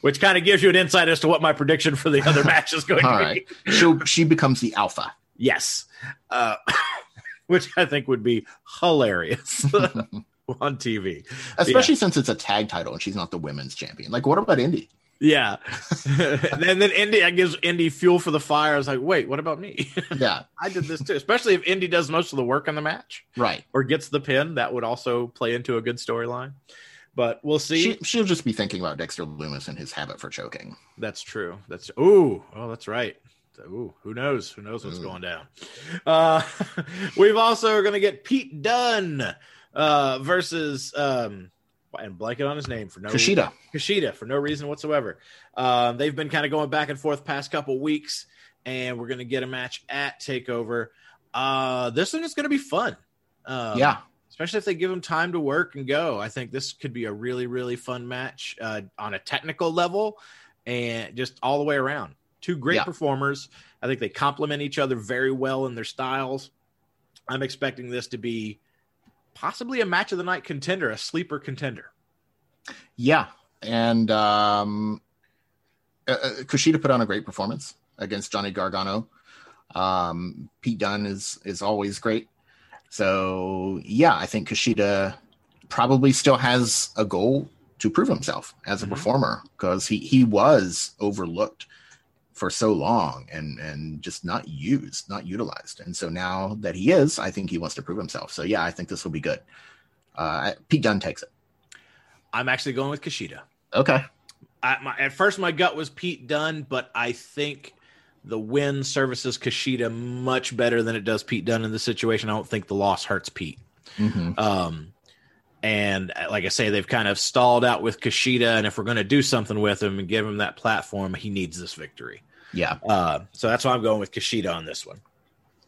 Speaker 1: Which kind of gives you an insight as to what my prediction for the other match is going to
Speaker 2: right.
Speaker 1: be.
Speaker 2: She she becomes the alpha.
Speaker 1: Yes. Uh, which I think would be hilarious on TV.
Speaker 2: Especially since it's a tag title and she's not the women's champion. Like, what about Indy?
Speaker 1: Yeah. and then Indy, I gives Indy fuel for the fire. I was like, wait, what about me?
Speaker 2: Yeah,
Speaker 1: I did this too. Especially if Indy does most of the work on the match
Speaker 2: right.
Speaker 1: or gets the pin, that would also play into a good storyline. But we'll see.
Speaker 2: She, she'll just be thinking about Dexter Loomis and his habit for choking.
Speaker 1: That's true. That's ooh, oh, that's right. Ooh, who knows? Who knows what's
Speaker 2: Ooh.
Speaker 1: going down? Uh, we've also going to get Pete Dunne uh, versus um, and blanket on his name for no
Speaker 2: Kushida.
Speaker 1: Kushida for no reason whatsoever. Um, they've been kind of going back and forth past couple weeks, and we're going to get a match at Takeover. Uh, this one is going to be fun. Um,
Speaker 2: yeah,
Speaker 1: especially if they give them time to work and go. I think this could be a really, really fun match uh, on a technical level and just all the way around. Two great
Speaker 2: Yeah.
Speaker 1: performers. I think they complement each other very well in their styles. I'm expecting this to be possibly a match of the night contender, a sleeper contender.
Speaker 2: yeah, and um, uh, uh, Kushida put on a great performance against Johnny Gargano. Um, Pete Dunne is is always great. So yeah, I think Kushida probably still has a goal to prove himself as a
Speaker 1: Mhm.
Speaker 2: performer because he he was overlooked for so long and and just not used, not utilized. And so now that he is, I think he wants to prove himself. So yeah, I think this will be good. Uh, Pete Dunne takes it.
Speaker 1: I'm actually going with Kushida.
Speaker 2: Okay.
Speaker 1: I, my, at first, my gut was Pete Dunne, but I think the win services Kushida much better than it does Pete Dunne in this situation. I don't think the loss hurts Pete.
Speaker 2: Mhm.
Speaker 1: Um, and uh, like I say, they've kind of stalled out with Kushida, and if we're going to do something with him and give him that platform, he needs this victory.
Speaker 2: Yeah.
Speaker 1: Uh, so that's why I'm going with Kushida on this one.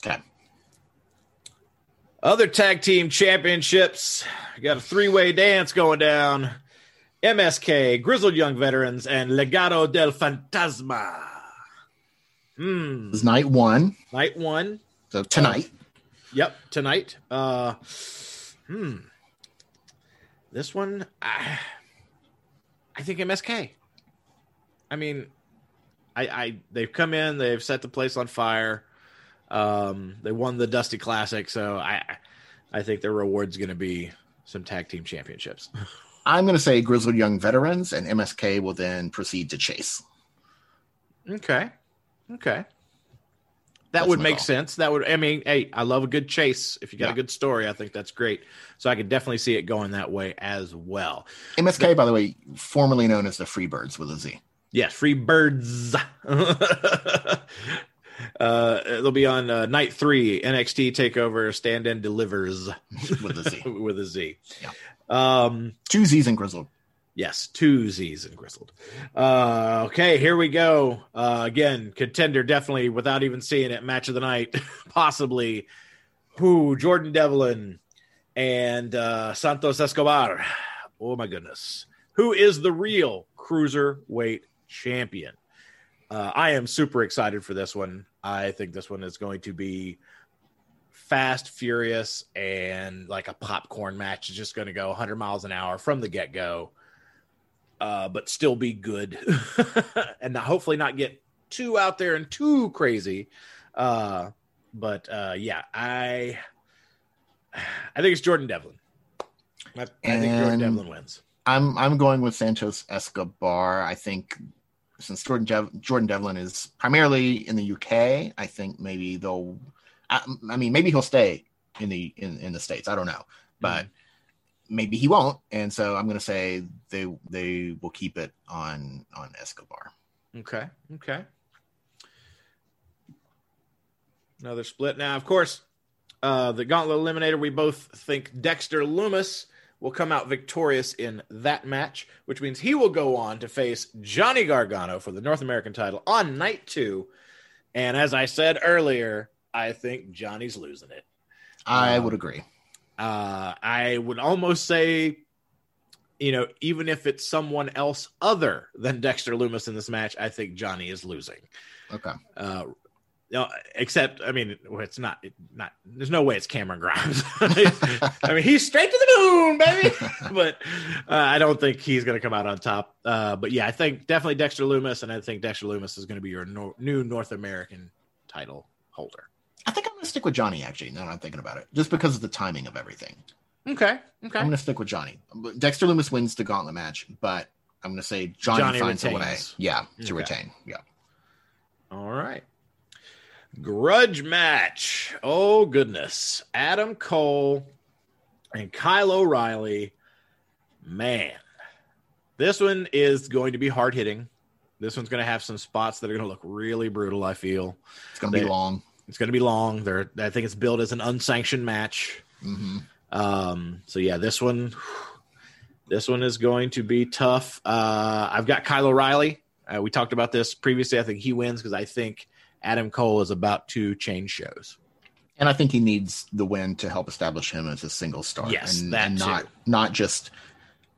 Speaker 2: Okay.
Speaker 1: Other tag team championships. We got a three way dance going down. MSK, Grizzled Young Veterans, and Legado del Fantasma. Hmm.
Speaker 2: It's night one.
Speaker 1: Night one.
Speaker 2: So tonight.
Speaker 1: Yep, tonight. Uh, hmm. This one, I, I think MSK. I mean, I, I they've come in, they've set the place on fire. Um, they won the Dusty Classic, so I, I think their reward's going to be some tag team championships.
Speaker 2: I'm going to say Grizzled Young Veterans, and MSK will then proceed to chase.
Speaker 1: Okay. Okay. That
Speaker 2: That's
Speaker 1: would make
Speaker 2: call.
Speaker 1: sense. That would, I mean, hey, I love a good chase. If you got a good story, I think that's great. So I could definitely see it going that way as well.
Speaker 2: MSK, by the way, formerly known as the Freebirds with a Z.
Speaker 1: Yes, free birds. uh, it'll be on uh, night three. NXT Takeover Stand and Delivers
Speaker 2: with a Z.
Speaker 1: with a Z.
Speaker 2: Yeah.
Speaker 1: Um,
Speaker 2: Two Z's and Grizzled.
Speaker 1: Yes, two Z's and Grizzled. Uh, okay, here we go. Uh, again, contender definitely without even seeing it. Match of the night, possibly. Who? Jordan Devlin and uh, Santos Escobar. Oh my goodness. Who is the real cruiserweight champion? Uh, I am super excited for this one. I think this one is going to be fast, furious, and like a popcorn match. It's just going to go 100 miles an hour from the get go uh, but still be good and not, hopefully not get too out there and too crazy. Uh, but uh, yeah, I I think it's Jordan Devlin. I, I think Jordan Devlin wins.
Speaker 2: I'm I'm going with Santos Escobar. I think since Jordan Jordan Devlin is primarily in the UK, I think maybe they'll. I, I mean, maybe he'll stay in the in, in the states. I don't know, but maybe he won't. And so I'm going to say they they will keep it on on Escobar.
Speaker 1: Okay. Okay. Another split. Now, of course, uh, the Gauntlet Eliminator, we both think Dexter Loomis will come out victorious in that match, which means he will go on to face Johnny Gargano for the North American title on night two. And as I said earlier, I think Johnny's losing it.
Speaker 2: I
Speaker 1: Um,
Speaker 2: would agree.
Speaker 1: Uh, I would almost say, you know, even if it's someone else other than Dexter Loomis in this match, I think Johnny is losing.
Speaker 2: Okay.
Speaker 1: Uh, no, except I mean, it's not it, not. There's no way it's Cameron Grimes. I mean, he's straight to the moon, baby. but uh, I don't think he's going to come out on top. Uh, but yeah, I think definitely Dexter Loomis, and I think Dexter Loomis is going to be your nor- new North American title holder.
Speaker 2: I think I'm going to stick with Johnny. Actually, now that I'm thinking about it, just because of the timing of everything.
Speaker 1: Okay. Okay.
Speaker 2: I'm going to stick with Johnny. Dexter Loomis wins the gauntlet match, but I'm going to say Johnny,
Speaker 1: Johnny
Speaker 2: finds a way. Yeah, to
Speaker 1: Okay.
Speaker 2: retain. Yeah.
Speaker 1: All right. Grudge match. Oh, goodness. Adam Cole and Kyle O'Reilly. Man, this one is going to be hard hitting. This one's going to have some spots that are going to look really brutal, I feel.
Speaker 2: It's going to be long.
Speaker 1: It's going to be long. They're, I think it's billed as an unsanctioned match.
Speaker 2: hmm
Speaker 1: Um, so yeah, this one, this one is going to be tough. Uh, I've got Kyle O'Reilly. Uh, we talked about this previously. I think he wins because I think Adam Cole is about to change shows.
Speaker 2: And I think he needs the win to help establish him as a single star.
Speaker 1: Yes,
Speaker 2: and,
Speaker 1: that
Speaker 2: and not
Speaker 1: too.
Speaker 2: not just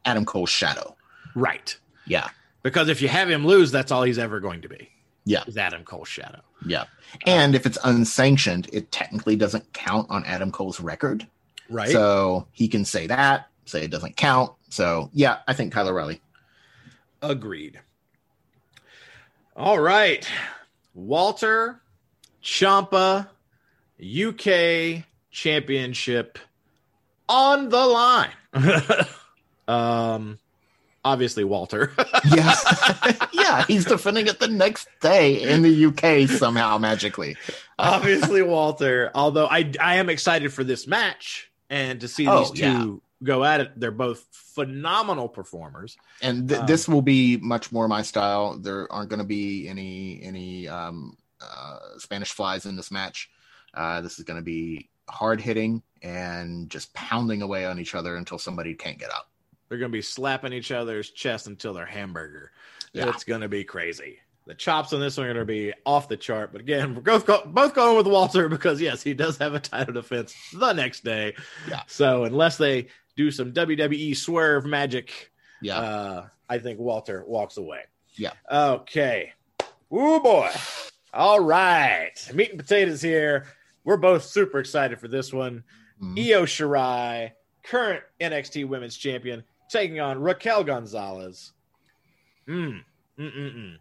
Speaker 2: Adam Cole's shadow.
Speaker 1: Right.
Speaker 2: Yeah,
Speaker 1: Because if you have him lose, that's all he's ever going to be.
Speaker 2: Yeah.
Speaker 1: Is Adam Cole's shadow.
Speaker 2: yeah. And if it's unsanctioned, it technically doesn't count on Adam Cole's record.
Speaker 1: Right.
Speaker 2: So he can say that, say it doesn't count. So yeah, I think Kyle O'Reilly.
Speaker 1: Agreed. All right. Walter Champa UK Championship on the line. um obviously Walter.
Speaker 2: Yeah, yeah. He's defending it the next day in the UK somehow magically.
Speaker 1: obviously Walter. Although I I am excited for this match and to see
Speaker 2: Oh,
Speaker 1: these two. Go at it. They're both phenomenal performers.
Speaker 2: and th-
Speaker 1: Um,
Speaker 2: this will be much more my style. There aren't going to be any any um, uh, Spanish flies in this match. Uh, this is going to be hard hitting and just pounding away on each other until somebody can't get up.
Speaker 1: They're going to be slapping each other's chest until they're hamburger.
Speaker 2: Yeah.
Speaker 1: It's going to be crazy. The chops on this one are going to be off the chart. But again, we're both, go- both going with Walter because, yes, he does have a title defense the next day.
Speaker 2: Yeah.
Speaker 1: So unless they do some WWE swerve magic,
Speaker 2: Yeah,
Speaker 1: uh, I think Walter walks away.
Speaker 2: Yeah.
Speaker 1: Okay. Ooh, boy. All right. Meat and potatoes here. We're both super excited for this one.
Speaker 2: Mhm.
Speaker 1: Io Shirai, current NXT Women's Champion, taking on Raquel Gonzalez. Mm, mm, mm, mm.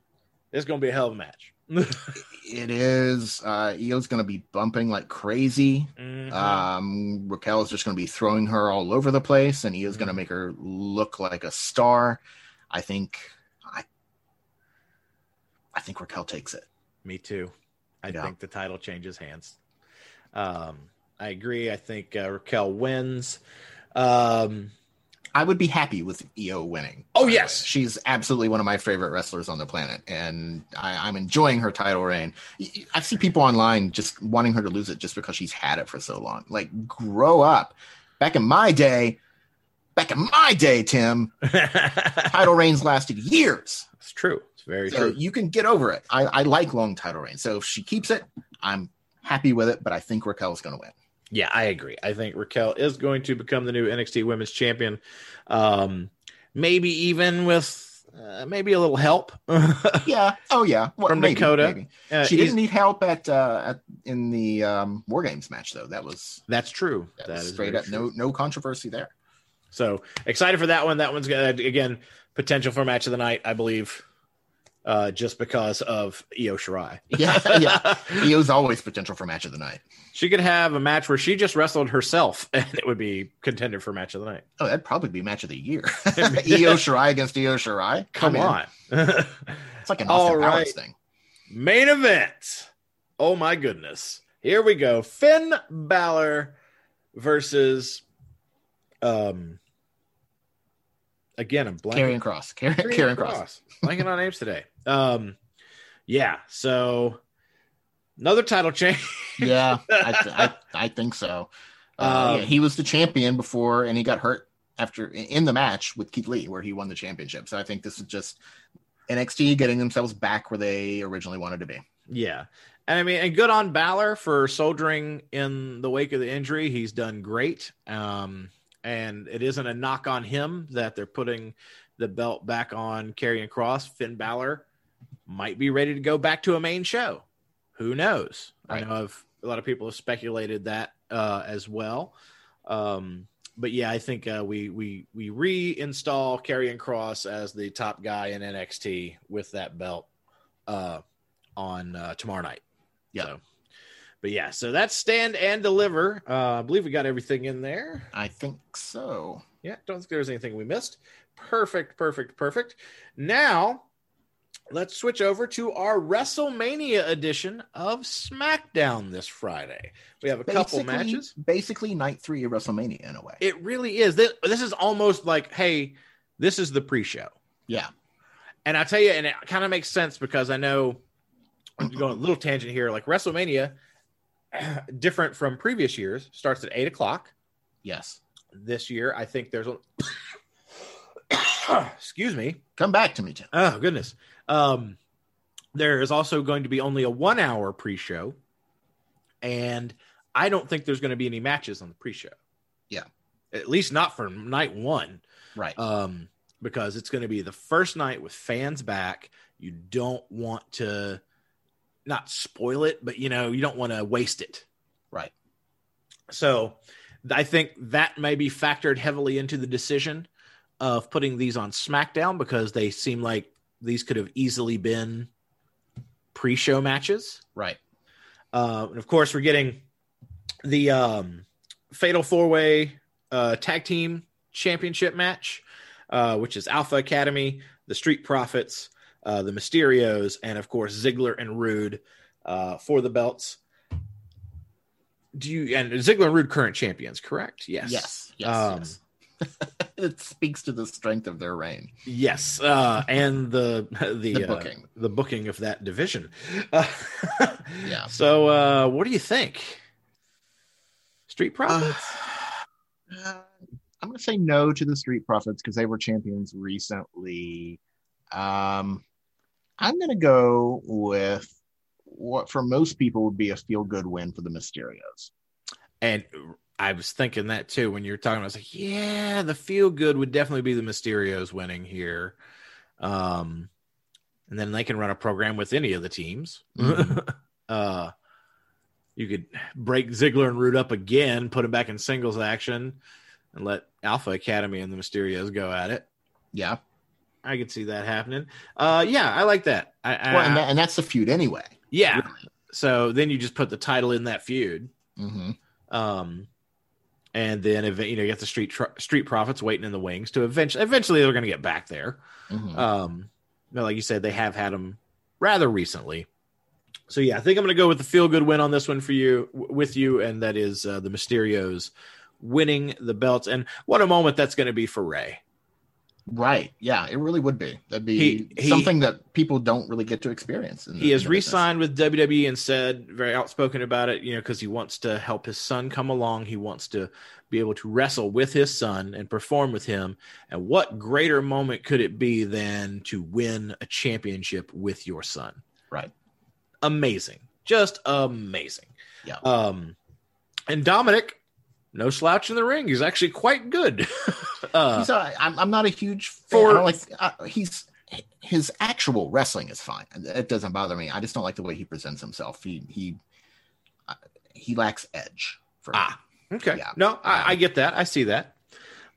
Speaker 1: This is going to be a hell of a match.
Speaker 2: It is. Uh, Io's going to be bumping like crazy.
Speaker 1: Mhm.
Speaker 2: Um, Raquel is just going to be throwing her all over the place, and Io's going to make her look like a star. I think. I. I think Raquel takes it.
Speaker 1: Me too. I
Speaker 2: Yeah.
Speaker 1: think the title changes hands. Um, I agree. I think uh, Raquel wins. Um,
Speaker 2: I would be happy with Io winning.
Speaker 1: Oh, yes.
Speaker 2: Uh, she's absolutely one of my favorite wrestlers on the planet, and I, I'm enjoying her title reign. I see people online just wanting her to lose it just because she's had it for so long. Like, grow up. Back in my day, back in my day, Tim, title reigns lasted years.
Speaker 1: it's true. It's very
Speaker 2: So
Speaker 1: true.
Speaker 2: you can get over it. I, I like long title reigns. So if she keeps it, I'm happy with it. But I think Raquel's going to win.
Speaker 1: Yeah, I agree. I think Raquel is going to become the new NXT Women's Champion. Um, maybe even with uh, maybe a little help.
Speaker 2: Yeah. Oh yeah. Well,
Speaker 1: From
Speaker 2: maybe,
Speaker 1: Dakota.
Speaker 2: maybe.
Speaker 1: Uh,
Speaker 2: She didn't need help at uh at, in the um War Games match though. That was
Speaker 1: That's true.
Speaker 2: that,
Speaker 1: That is
Speaker 2: straight up
Speaker 1: true.
Speaker 2: no no controversy there.
Speaker 1: So excited for that one. That one's gonna again potential for match of the night, I believe, uh, just because of Io Shirai.
Speaker 2: Yeah, yeah. Io's always potential for match of the night.
Speaker 1: she could have a match where she just wrestled herself, and it would be contender for match of the night.
Speaker 2: Oh, that'd probably be match of the year. Io Shirai against Io Shirai.
Speaker 1: Come on.
Speaker 2: It's like an
Speaker 1: All
Speaker 2: Austin
Speaker 1: right.
Speaker 2: Powers thing.
Speaker 1: Main event. Oh my goodness. Here we go. Finn Balor versus um again I'm blanking.
Speaker 2: Karrion Cross.
Speaker 1: Karrion
Speaker 2: Karen Cross.
Speaker 1: Blanking on names today. Um yeah, so another title change.
Speaker 2: Yeah, I, th- I I think so. Uh,
Speaker 1: Um,
Speaker 2: yeah, he was the champion before, and he got hurt after in the match with Keith Lee, where he won the championship. So I think this is just NXT getting themselves back where they originally wanted to be.
Speaker 1: Yeah. And I mean, and good on Balor for soldiering in the wake of the injury. He's done great. Um, and it isn't a knock on him that they're putting the belt back on Karrion Cross. Finn Balor might be ready to go back to a main show. Who knows?
Speaker 2: Right.
Speaker 1: I know I've, a lot of people have speculated that uh, as well. Um, but yeah, I think uh, we we we reinstall Karrion Cross as the top guy in NXT with that belt uh, on uh, tomorrow night.
Speaker 2: Yeah.
Speaker 1: So, but yeah, so that's stand and deliver. Uh, I believe we got everything in there.
Speaker 2: I think so.
Speaker 1: Yeah, don't think there's anything we missed. Perfect, perfect, perfect. Now, let's switch over to our WrestleMania edition of SmackDown this Friday. We have a couple matches.
Speaker 2: Basically, night three of WrestleMania in a way.
Speaker 1: It really is. This, this is almost like, hey, this is the pre-show.
Speaker 2: yeah.
Speaker 1: And I tell you, and it kind of makes sense because I know I'm going a little tangent here. Like WrestleMania, different from previous years, starts at eight o'clock.
Speaker 2: Yes.
Speaker 1: this year. I think there's a excuse me.
Speaker 2: Come back to me, Tim.
Speaker 1: Oh goodness. Um, there is also going to be only a one hour pre-show, and I don't think there's going to be any matches on the pre-show.
Speaker 2: Yeah.
Speaker 1: at least not for night one.
Speaker 2: Right.
Speaker 1: um, because it's going to be the first night with fans back. You don't want to not spoil it, but you know, you don't want to waste it.
Speaker 2: Right.
Speaker 1: So I think that may be factored heavily into the decision of putting these on SmackDown because they seem like these could have easily been pre show matches.
Speaker 2: right.
Speaker 1: Uh, and of course, we're getting the um, Fatal Four Way uh, Tag Team Championship match, uh, which is Alpha Academy, the Street Profits, uh, the Mysterios, and of course Ziggler and Roode uh, for the belts. Do you and Ziggler and Roode current champions? Correct. Yes.
Speaker 2: Yes. Yes.
Speaker 1: Um,
Speaker 2: yes. it speaks to the strength of their reign.
Speaker 1: Yes, uh, and the the,
Speaker 2: The
Speaker 1: uh,
Speaker 2: booking.
Speaker 1: the booking of that division. Uh,
Speaker 2: Yeah.
Speaker 1: So, uh, what do you think? Street Profits.
Speaker 2: Uh, I'm going to say no to the Street Profits because they were champions recently. Um, I'm going to go with what for most people would be a feel good win for the Mysterios.
Speaker 1: And I was thinking that too when you were talking. I was like, yeah, the feel good would definitely be the Mysterios winning here. Um, and then they can run a program with any of the teams.
Speaker 2: Mhm.
Speaker 1: uh, you could break Ziggler and Roode up again, put him back in singles action, and let Alpha Academy and the Mysterios go at it.
Speaker 2: Yeah.
Speaker 1: I could see that happening. Uh, yeah, I like that. I, I,
Speaker 2: Well, and, that, and that's the feud anyway.
Speaker 1: yeah. So then you just put the title in that feud.
Speaker 2: hmm
Speaker 1: Um, and then you know you got the street tr- street profits waiting in the wings to eventually eventually they're going to get back there.
Speaker 2: hmm
Speaker 1: Um, but like you said, they have had them rather recently. So yeah, I think I'm going to go with the feel good win on this one for you w- with you, and that is uh, the Mysterios winning the belts. And what a moment that's going to be for Rey.
Speaker 2: Right. Yeah, it really would be. That'd be
Speaker 1: He- he-
Speaker 2: something that people don't really get to experience. the-
Speaker 1: He has re-signed with WWE and said very outspoken about it, you know, because he wants to help his son come along. He wants to be able to wrestle with his son and perform with him. And what greater moment could it be than to win a championship with your son?
Speaker 2: Right.
Speaker 1: Amazing, just amazing.
Speaker 2: Yeah.
Speaker 1: Um, and Dominic, no slouch in the ring. He's actually quite good. uh,
Speaker 2: He's a, I'm, I'm not a huge fan.
Speaker 1: For-
Speaker 2: I like uh, he's his actual wrestling is fine. It doesn't bother me. I just don't like the way he presents himself. He he uh, he lacks edge. For me.
Speaker 1: Ah. Okay.
Speaker 2: Yeah.
Speaker 1: No, I, I get that. I see that.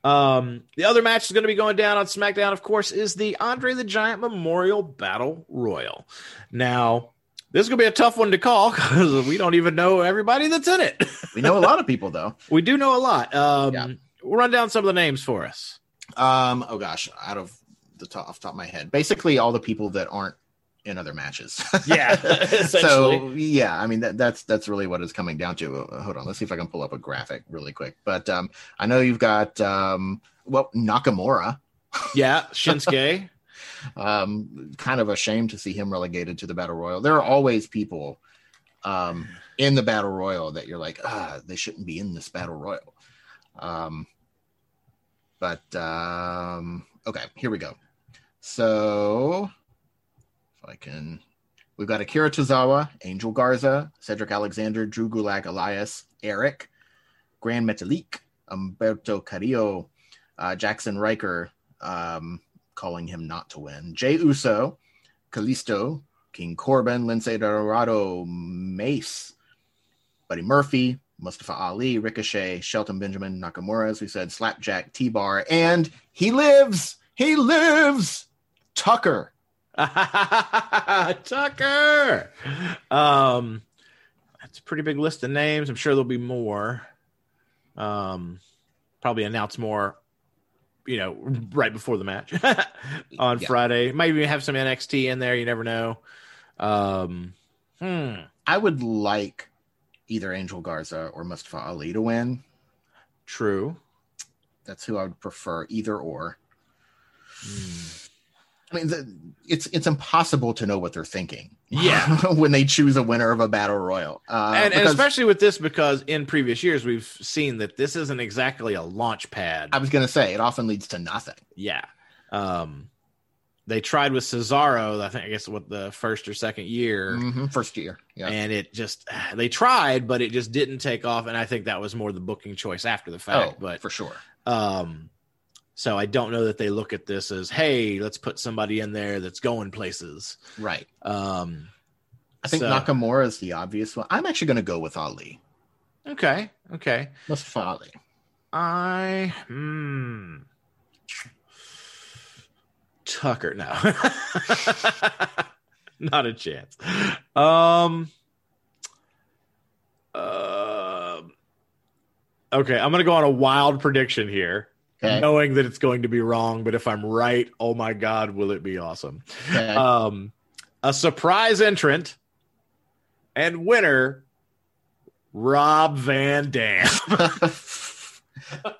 Speaker 1: Um, the other match is going to be going down on SmackDown, of course, is the Andre the Giant Memorial Battle Royal. Now, this is going to be a tough one to call because we don't even know everybody that's in it.
Speaker 2: we know a lot of people though.
Speaker 1: we do know a lot. Um,
Speaker 2: Yeah.
Speaker 1: We'll run down some of the names for us.
Speaker 2: Um. Oh gosh, out of the top off the top of my head, basically all the people that aren't in other matches.
Speaker 1: Yeah,
Speaker 2: so yeah, I mean that, that's that's really what it's coming down to. Uh, hold on, let's see if I can pull up a graphic really quick. But um, I know you've got um, well Nakamura.
Speaker 1: Yeah, Shinsuke.
Speaker 2: um, kind of a shame to see him relegated to the battle royal. There are always people um, in the battle royal that you're like, ah, they shouldn't be in this battle royal. Um, but um, okay, here we go. So if I can, we've got Akira Tozawa, Angel Garza, Cedric Alexander, Drew Gulak, Elias, Eric, Grand Metalik, Umberto Carrillo, uh, Jaxson Ryker, um, calling him not to win. Jay Uso, Kalisto, King Corbin, Lince Dorado, Mace, Buddy Murphy, Mustafa Ali, Ricochet, Shelton Benjamin, Nakamura, as we said, Slapjack, T Bar, and he lives, he lives, Tucker.
Speaker 1: Tucker. Um, that's a pretty big list of names. I'm sure there'll be more. Um, probably announce more, you know, right before the match on
Speaker 2: Yeah.
Speaker 1: Friday. Might even have some NXT in there. You never know. Um, hmm.
Speaker 2: I would like either Angel Garza or Mustafa Ali to win.
Speaker 1: True.
Speaker 2: That's who I would prefer, either or.
Speaker 1: Hmm.
Speaker 2: I mean, the, it's it's impossible to know what they're thinking.
Speaker 1: Yeah.
Speaker 2: when they choose a winner of a battle royal, uh,
Speaker 1: and, and especially with this, because in previous years we've seen that this isn't exactly a launch pad.
Speaker 2: I was going to say it often leads to nothing.
Speaker 1: Yeah. Um, they tried with Cesaro, I think, I guess, what the first or second year,
Speaker 2: Mhm, First year, yeah,
Speaker 1: and it just they tried, but it just didn't take off. And I think that was more the booking choice after the fact.
Speaker 2: oh,
Speaker 1: but
Speaker 2: for sure.
Speaker 1: um, so I don't know that they look at this as, hey, let's put somebody in there that's going places.
Speaker 2: Right.
Speaker 1: Um,
Speaker 2: I think
Speaker 1: So-
Speaker 2: Nakamura is the obvious one. I'm actually going to go with Ali.
Speaker 1: okay, okay.
Speaker 2: Mustafa Ali.
Speaker 1: I hmm. Tucker, no, not a chance. Um. Uh, okay, I'm gonna go on a wild prediction here,
Speaker 2: Okay.
Speaker 1: knowing that it's going to be wrong. But if I'm right, oh my god, will it be awesome?
Speaker 2: okay.
Speaker 1: Um, a surprise entrant and winner, Rob Van Dam.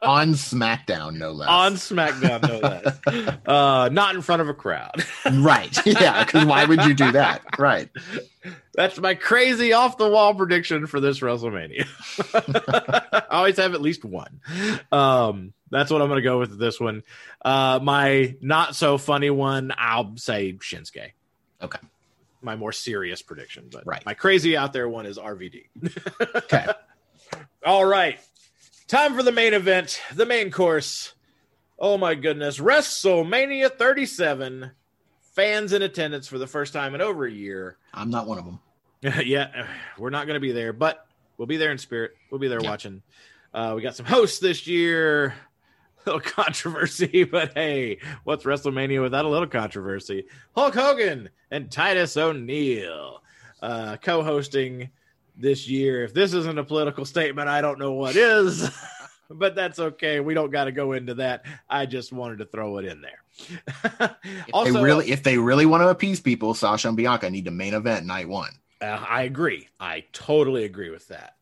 Speaker 2: on SmackDown, no less.
Speaker 1: on SmackDown, no less. Uh, not in front of a crowd.
Speaker 2: right. Yeah. Because why would you do that? Right.
Speaker 1: That's my crazy off the wall prediction for this WrestleMania. I always have at least one. Um, that's what I'm going to go with this one. Uh, my not so funny one, I'll say Shinsuke.
Speaker 2: Okay.
Speaker 1: My more serious prediction, but
Speaker 2: Right.
Speaker 1: my crazy out there one is RVD.
Speaker 2: Okay.
Speaker 1: All right. Time for the main event, the main course. Oh my goodness. WrestleMania 37. Fans in attendance for the first time in over a year.
Speaker 2: I'm not one of them.
Speaker 1: yeah, we're not going to be there, but we'll be there in spirit. We'll be there
Speaker 2: Yeah.
Speaker 1: watching. Uh, we got some hosts this year. Little controversy, but hey, what's WrestleMania without a little controversy? Hulk Hogan and Titus O'Neil uh, co-hosting this year. If this isn't a political statement, I don't know what is. but that's okay. We don't got to go into that. I just wanted to throw it in there.
Speaker 2: If they really, if they really want to appease people, Sasha and Bianca need to main event night one.
Speaker 1: Uh, I agree. I totally agree with that.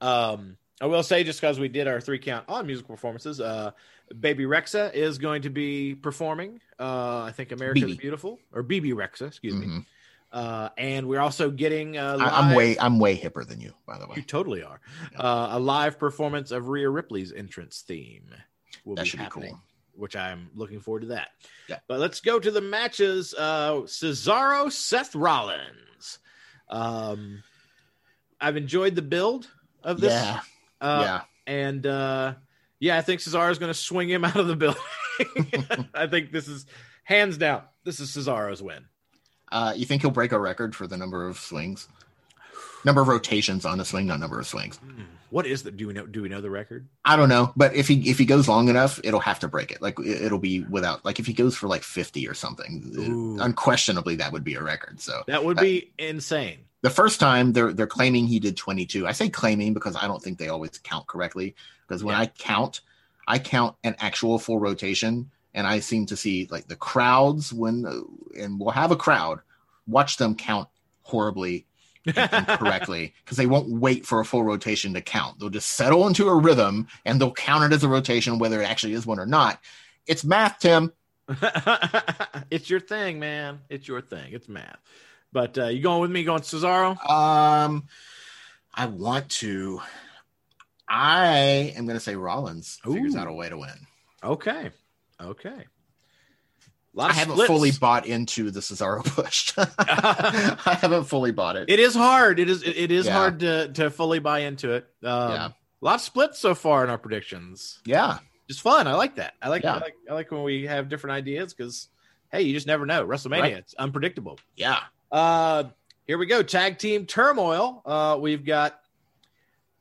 Speaker 1: Um, I will say, just because we did our three count on musical performances, uh, Baby Rexha is going to be performing. Uh, I think America the Beautiful or Bebe Rexha, excuse me. Uh, and we're also getting. Uh,
Speaker 2: I, I'm way, I'm way hipper than you, by the way.
Speaker 1: You totally are.
Speaker 2: Yeah.
Speaker 1: Uh, a live performance of Rhea Ripley's entrance theme will
Speaker 2: That
Speaker 1: be
Speaker 2: should be
Speaker 1: happening,
Speaker 2: cool.
Speaker 1: which I'm looking forward to that.
Speaker 2: Yeah.
Speaker 1: But let's go to the matches. Uh, Cesaro, Seth Rollins. Um, I've enjoyed the build of this.
Speaker 2: Yeah,
Speaker 1: Uh,
Speaker 2: yeah.
Speaker 1: And uh, yeah, I think Cesaro is going to swing him out of the building. I think this is hands down. This is Cesaro's win.
Speaker 2: Uh, you think he'll break a record for the number of swings, number of rotations on a swing, not number of swings?
Speaker 1: Hmm. What is the? Do we know? Do we know the record?
Speaker 2: I don't know, but if he if he goes long enough, it'll have to break it. Like it- it'll be without like if he goes for like fifty or something,
Speaker 1: Ooh.
Speaker 2: unquestionably that would be a record. So
Speaker 1: That would be insane.
Speaker 2: the first time they're they're claiming he did 22 i say claiming because i don't think they always count correctly because when
Speaker 1: Yeah.
Speaker 2: i count i count an actual full rotation and i seem to see like the crowds when and we'll have a crowd watch them count horribly and incorrectly because they won't wait for a full rotation to count they'll just settle into a rhythm and they'll count it as a rotation whether it actually is one or not it's math tim
Speaker 1: it's your thing, man. It's your thing. It's math. But uh, you going with me? Going Cesaro?
Speaker 2: um i want to i am going to say rollins figures
Speaker 1: Ooh.
Speaker 2: out a way to win
Speaker 1: Okay. Okay. Lot
Speaker 2: I haven't
Speaker 1: splits.
Speaker 2: fully bought into the Cesaro push. I haven't fully bought it.
Speaker 1: It is hard. It is. It, it is
Speaker 2: Yeah.
Speaker 1: hard to to fully buy into it. Um,
Speaker 2: Yeah.
Speaker 1: A lot of splits so far in our predictions.
Speaker 2: yeah,
Speaker 1: Just fun. I like that. I like.
Speaker 2: Yeah.
Speaker 1: I like. I like when we have different ideas because, hey, you just never know. WrestleMania.
Speaker 2: Right.
Speaker 1: It's unpredictable.
Speaker 2: yeah.
Speaker 1: Uh, here we go. Tag team turmoil. Uh, we've got,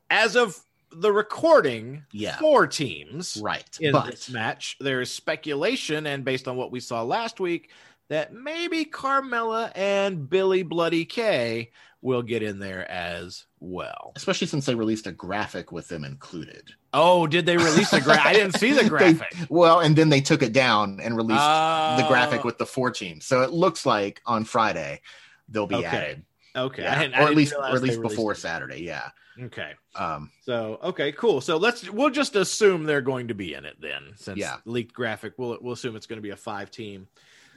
Speaker 1: as of the recording,
Speaker 2: Yeah.
Speaker 1: four teams
Speaker 2: Right.
Speaker 1: in
Speaker 2: but
Speaker 1: this match. There is speculation, and based on what we saw last week, that maybe Carmella and Billie Bloody Kay will get in there as well.
Speaker 2: especially since they released a graphic with them included.
Speaker 1: Oh, did they release the graphic? I didn't see the
Speaker 2: They-
Speaker 1: graphic.
Speaker 2: well, and then they took it down and released the
Speaker 1: Oh,
Speaker 2: graphic with the four teams. So it looks like on Friday they'll be
Speaker 1: Okay.
Speaker 2: added.
Speaker 1: Okay,
Speaker 2: Yeah.
Speaker 1: I
Speaker 2: or at least or at least before. Saturday. Yeah.
Speaker 1: Okay.
Speaker 2: Um,
Speaker 1: So okay, cool. So let's we'll just assume they're going to be in it then, since
Speaker 2: Yeah.
Speaker 1: leaked graphic. We'll we'll assume it's going to be a five team.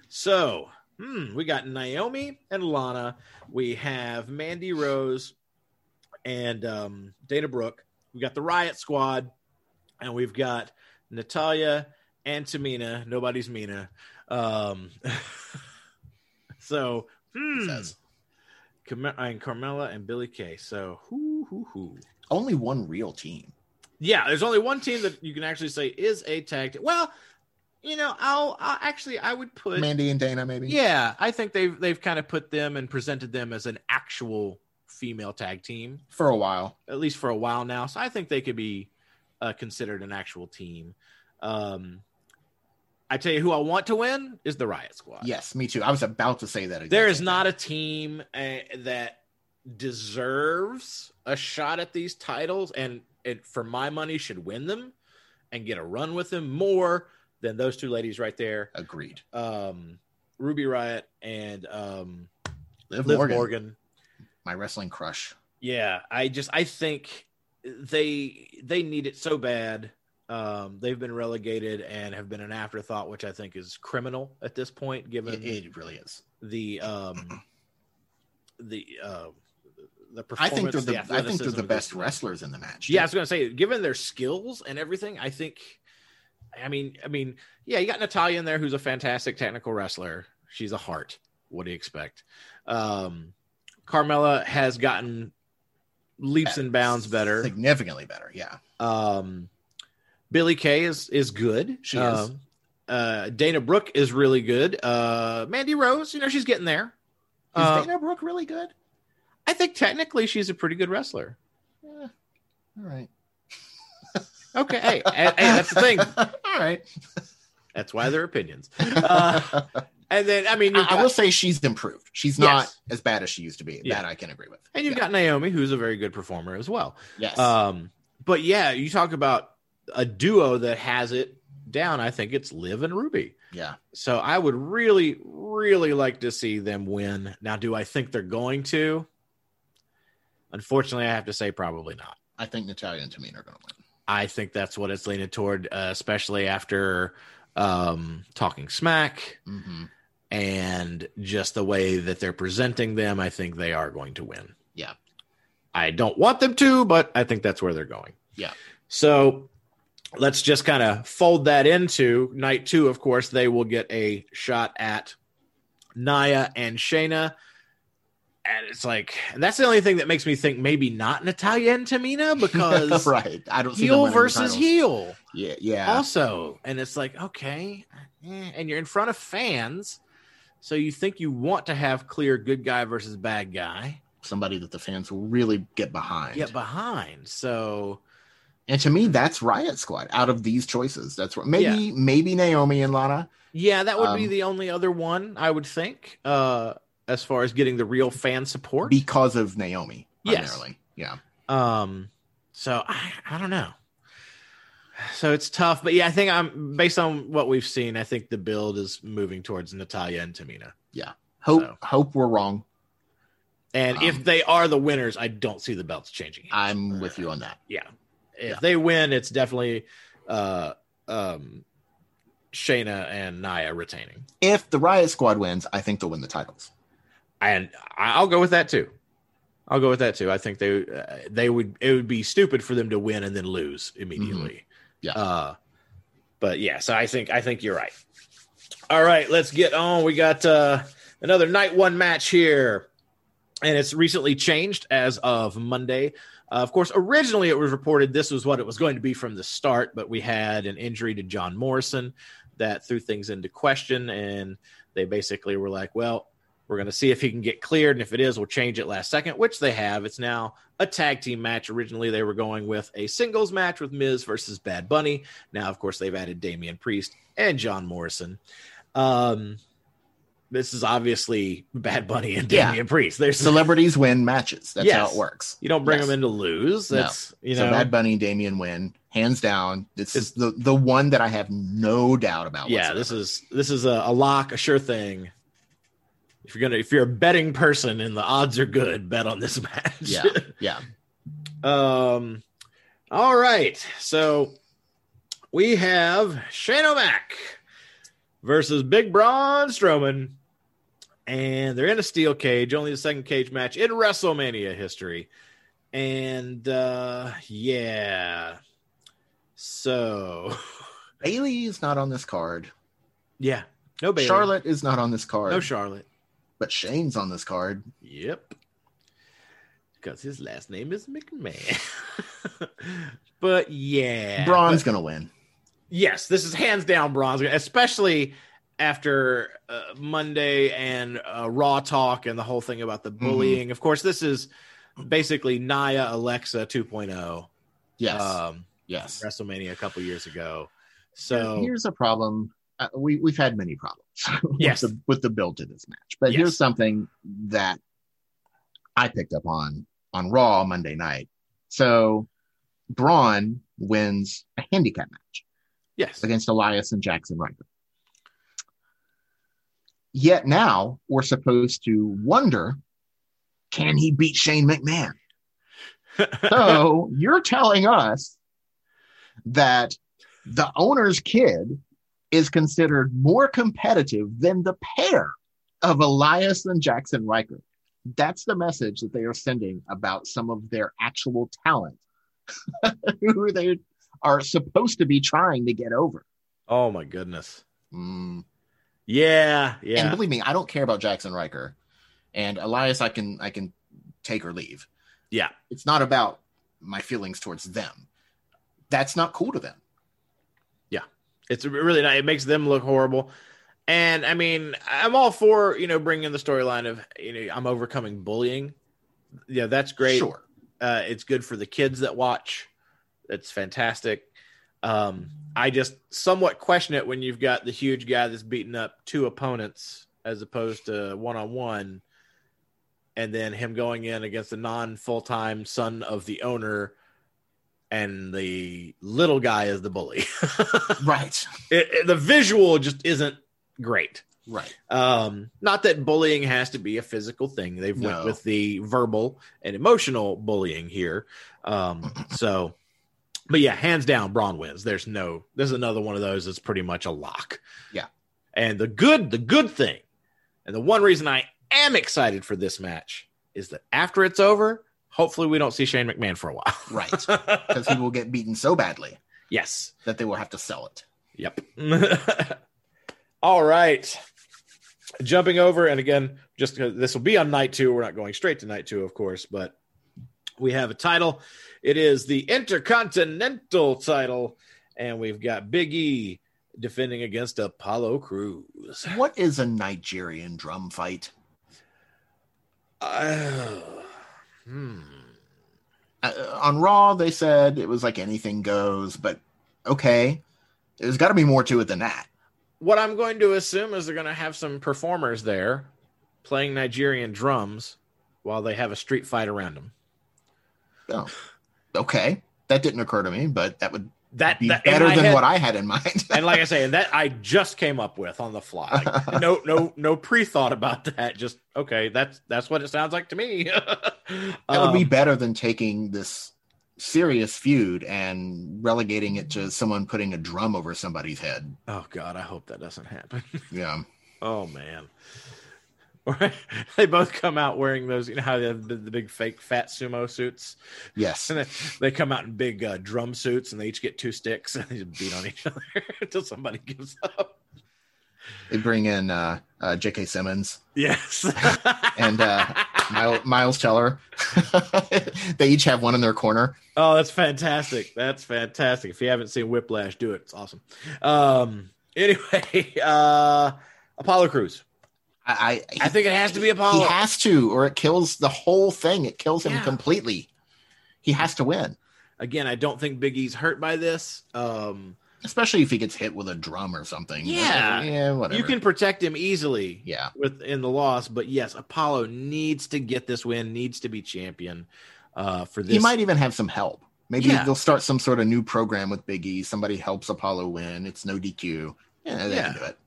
Speaker 1: So, hmm, we got Naomi and Lana. We have Mandy Rose and um, Dana Brooke. We got the Riot Squad, and we've got Natalya and Tamina. Nobody's Mina. Um, so, hmm. Carme- and Carmella and Billie Kay. So, whoo, hoo, hoo.
Speaker 2: Only one real team.
Speaker 1: Yeah, there's only one team that you can actually say is a tag. Team. Well, you know, I'll, I'll actually I would put
Speaker 2: Mandy and Dana, maybe.
Speaker 1: Yeah, I think they've they've kind of put them and presented them as an actual female tag team
Speaker 2: For a while.
Speaker 1: at least for a while now. So I think they could be uh, considered an actual team. Um, I tell you who I want to win is the Riott Squad.
Speaker 2: Yes, me too. I was about to say that.
Speaker 1: There is not a team uh, that deserves a shot at these titles and it, for my money should win them and get a run with them more than those two ladies right there
Speaker 2: agreed.
Speaker 1: um, Ruby Riott and um,
Speaker 2: Liv,
Speaker 1: liv
Speaker 2: Morgan,
Speaker 1: morgan.
Speaker 2: my wrestling crush.
Speaker 1: yeah i just i think they they need it so bad um, they've been relegated and have been an afterthought which i think is criminal at this point given
Speaker 2: It, it really is.
Speaker 1: the um the uh the
Speaker 2: I think they're the, I think they're the best wrestlers in the match.
Speaker 1: Yeah, I was gonna say, given their skills and everything, I think. I mean, I mean, yeah, you got Natalya in there, who's a fantastic technical wrestler. She's a Hart. What do you expect? Um, Carmella has gotten leaps and bounds better.
Speaker 2: significantly better. Yeah,
Speaker 1: Um, Billie Kay is is good.
Speaker 2: She is.
Speaker 1: Um, uh, Dana Brooke is really good. Uh, Mandy Rose, you know, she's getting there.
Speaker 2: is
Speaker 1: Uh,
Speaker 2: Dana Brooke really good?
Speaker 1: I think technically she's a pretty good wrestler.
Speaker 2: Yeah. All right.
Speaker 1: Okay, hey, hey, that's the thing.
Speaker 2: All right.
Speaker 1: That's why they're opinions. Uh, and then, I mean, you've
Speaker 2: I, will say she's improved. She's not
Speaker 1: Yes.
Speaker 2: as bad as she used to be.
Speaker 1: Yeah.
Speaker 2: That I can agree with.
Speaker 1: and you've
Speaker 2: Yeah.
Speaker 1: got Naomi, who's a very good performer as well.
Speaker 2: yes.
Speaker 1: Um, but yeah, you talk about a duo that has it down. I think it's Liv and Ruby.
Speaker 2: yeah.
Speaker 1: So I would really, really like to see them win. Now, do I think they're going to? Unfortunately, I have to say probably not.
Speaker 2: I think Natalya and Tamina are going to win.
Speaker 1: I think that's what it's leaning toward, uh, especially after um, talking smack
Speaker 2: hmm
Speaker 1: and just the way that they're presenting them. I think they are going to win.
Speaker 2: Yeah.
Speaker 1: I don't want them to, but I think that's where they're going.
Speaker 2: Yeah.
Speaker 1: So let's just kind of fold that into night two. Of course, they will get a shot at Nia and Shayna. And it's like, and that's the only thing that makes me think maybe not Natalya and Tamina because
Speaker 2: right. I don't see them
Speaker 1: heel versus heel
Speaker 2: Yeah. Yeah.
Speaker 1: also. And it's like, okay. eh, And you're in front of fans. So you think you want to have clear good guy versus bad guy.
Speaker 2: Somebody that the fans will really get behind.
Speaker 1: Get behind. So
Speaker 2: And to me, that's Riott Squad. Out of these choices, that's what maybe maybe Naomi and Lana.
Speaker 1: yeah, that would be
Speaker 2: Um,
Speaker 1: the only other one I would think. Uh as far as getting the real fan support.
Speaker 2: because of Naomi
Speaker 1: Yes.
Speaker 2: primarily. Yeah.
Speaker 1: Um, so I, I don't know. So it's tough, but yeah, I think I'm based on what we've seen. I think the build is moving towards Natalya and Tamina. Yeah.
Speaker 2: Hope
Speaker 1: So.
Speaker 2: hope we're wrong.
Speaker 1: And
Speaker 2: Um,
Speaker 1: if they are the winners, I don't see the belts changing.
Speaker 2: I'm with you on that.
Speaker 1: Yeah, if
Speaker 2: Yeah.
Speaker 1: they win, it's definitely uh, um, Shayna and Nia retaining,
Speaker 2: If the Riott Squad wins, I think they'll win the titles.
Speaker 1: and I- I'll go with that too. I'll go with that too. I think they uh, they would it would be stupid for them to win and then lose immediately.
Speaker 2: Mm-hmm. Yeah.
Speaker 1: Uh, but yeah, so I think I think you're right. All right, let's get on. We got uh, another night one match here, and it's recently changed as of Monday. Uh, of course, originally it was reported this was what it was going to be from the start, but we had an injury to John Morrison that threw things into question, and they basically were like, "Well, we're going to see if he can get cleared, and if it is, we'll change it last second," which they have. It's now a tag team match. Originally, they were going with a singles match with Miz versus Bad Bunny. Now, of course, they've added Damian Priest and John Morrison. Um, this is obviously Bad Bunny and
Speaker 2: Yeah.
Speaker 1: Damian Priest. There's
Speaker 2: Celebrities win matches. That's how it works.
Speaker 1: you don't bring
Speaker 2: Yes.
Speaker 1: them in to lose.
Speaker 2: No.
Speaker 1: That's you
Speaker 2: so
Speaker 1: know
Speaker 2: Bad Bunny, and Damian win, hands down. This is the the one that I have no doubt about.
Speaker 1: yeah.
Speaker 2: whatsoever.
Speaker 1: This is this is a, a lock, a sure thing. If you're gonna if you're a betting person and the odds are good, bet on this match.
Speaker 2: yeah, yeah.
Speaker 1: Um, all right. So we have Shane O'Mac versus Big Braun Strowman. And they're in a steel cage, only the second cage match in WrestleMania history. And uh yeah. So
Speaker 2: Bayley is not on this card.
Speaker 1: yeah. No Bayley.
Speaker 2: Charlotte is not on this card.
Speaker 1: No Charlotte.
Speaker 2: but Shane's on this card.
Speaker 1: Yep. Because his last name is McMahon. but yeah.
Speaker 2: Braun's
Speaker 1: But-
Speaker 2: gonna win.
Speaker 1: yes, this is hands down Braun's, especially after uh, Monday and uh, Raw talk and the whole thing about the
Speaker 2: Mm-hmm.
Speaker 1: bullying. Of course, this is basically Nia Alexa 2.0.
Speaker 2: Yes,
Speaker 1: Um,
Speaker 2: yes.
Speaker 1: WrestleMania a couple years ago. So
Speaker 2: here's a problem. Uh, we we've had many problems with,
Speaker 1: Yes.
Speaker 2: the, with the build to this match, but
Speaker 1: Yes.
Speaker 2: here's something that I picked up on on Raw Monday night. So Braun wins a handicap match
Speaker 1: yes,
Speaker 2: against Elias and Jaxson Ryker. Yet now we're supposed to wonder, can he beat Shane McMahon? so you're telling us that the owner's kid is considered more competitive than the pair of Elias and Jaxson Ryker. That's the message that they are sending about some of their actual talent who they are supposed to be trying to get over.
Speaker 1: oh my goodness.
Speaker 2: Mm.
Speaker 1: Yeah, yeah.
Speaker 2: And believe me, I don't care about Jaxson Ryker and Elias. I can I can take or leave.
Speaker 1: Yeah.
Speaker 2: It's not about my feelings towards them. That's not cool to them.
Speaker 1: Yeah, it's really not. It makes them look horrible. And I mean, I'm all for you know bringing in the storyline of you know I'm overcoming bullying. Yeah, that's great.
Speaker 2: Sure.
Speaker 1: Uh, it's good for the kids that watch. It's fantastic. Um, I just somewhat question it when you've got the huge guy that's beating up two opponents as opposed to one on one, and then him going in against the non full time son of the owner, and the little guy is the bully.
Speaker 2: Right.
Speaker 1: it, it- the visual just isn't great.
Speaker 2: Right.
Speaker 1: Um, not that bullying has to be a physical thing. They've went with the verbal and emotional bullying here. Um, so, but yeah, hands down, Braun wins. There's no. This is another one of those that's pretty much a lock.
Speaker 2: Yeah.
Speaker 1: And the good, the good thing, and the one reason I am excited for this match is that after it's over, hopefully we don't see Shane McMahon for a while.
Speaker 2: Right. Because he will get beaten so badly
Speaker 1: yes.
Speaker 2: that they will have to sell it.
Speaker 1: Yep. All right. Jumping over, and again, just this will be on night two. We're not going straight to night two, of course, but we have a title. It is the Intercontinental title, and we've got Big E defending against Apollo Crews.
Speaker 2: What is a Nigerian drum fight?
Speaker 1: Uh, hmm.
Speaker 2: Uh, on Raw, they said it was like anything goes, but okay. There's got to be more to it than that.
Speaker 1: What I'm going to assume is they're going to have some performers there playing Nigerian drums while they have a street fight around them.
Speaker 2: Oh, okay. That didn't occur to me, but that would
Speaker 1: That,
Speaker 2: be
Speaker 1: that
Speaker 2: better than
Speaker 1: head-
Speaker 2: what I had in mind.
Speaker 1: and like I say, that I just came up with on the fly. Like, no, no, no pre thought about that. Just okay. That's that's what it sounds like to me.
Speaker 2: that would be
Speaker 1: Um,
Speaker 2: better than taking this serious feud and relegating it to someone putting a drum over somebody's head.
Speaker 1: oh God, I hope that doesn't happen.
Speaker 2: Yeah.
Speaker 1: oh man. They both come out wearing those. You know how they have the, the big fake fat sumo suits,
Speaker 2: Yes.
Speaker 1: and they, they come out in big uh, drum suits, and they each get two sticks and they just beat on each other until somebody gives up.
Speaker 2: They bring in uh, uh, J.K. Simmons
Speaker 1: Yes.
Speaker 2: and uh, Miles, Miles Teller. they each have one in their corner.
Speaker 1: Oh, that's fantastic. That's fantastic. If you haven't seen Whiplash, do it. It's awesome. Um anyway, uh Apollo Crews.
Speaker 2: I, I,
Speaker 1: I think it has to be Apollo.
Speaker 2: he has to, or it kills the whole thing. It kills him
Speaker 1: Yeah.
Speaker 2: completely. He has to win,
Speaker 1: Again, I don't think Big E's hurt by this. Um
Speaker 2: especially if he gets hit with a drum or something.
Speaker 1: Yeah.
Speaker 2: yeah, whatever.
Speaker 1: you can protect him easily
Speaker 2: yeah,
Speaker 1: with in the loss, but yes, Apollo needs to get this win, needs to be champion uh for this.
Speaker 2: he might even have some help. Maybe
Speaker 1: Yeah.
Speaker 2: they'll start some sort of new program with Big E. Somebody helps Apollo win. It's no DQ. Yeah, they
Speaker 1: Yeah.
Speaker 2: can do it.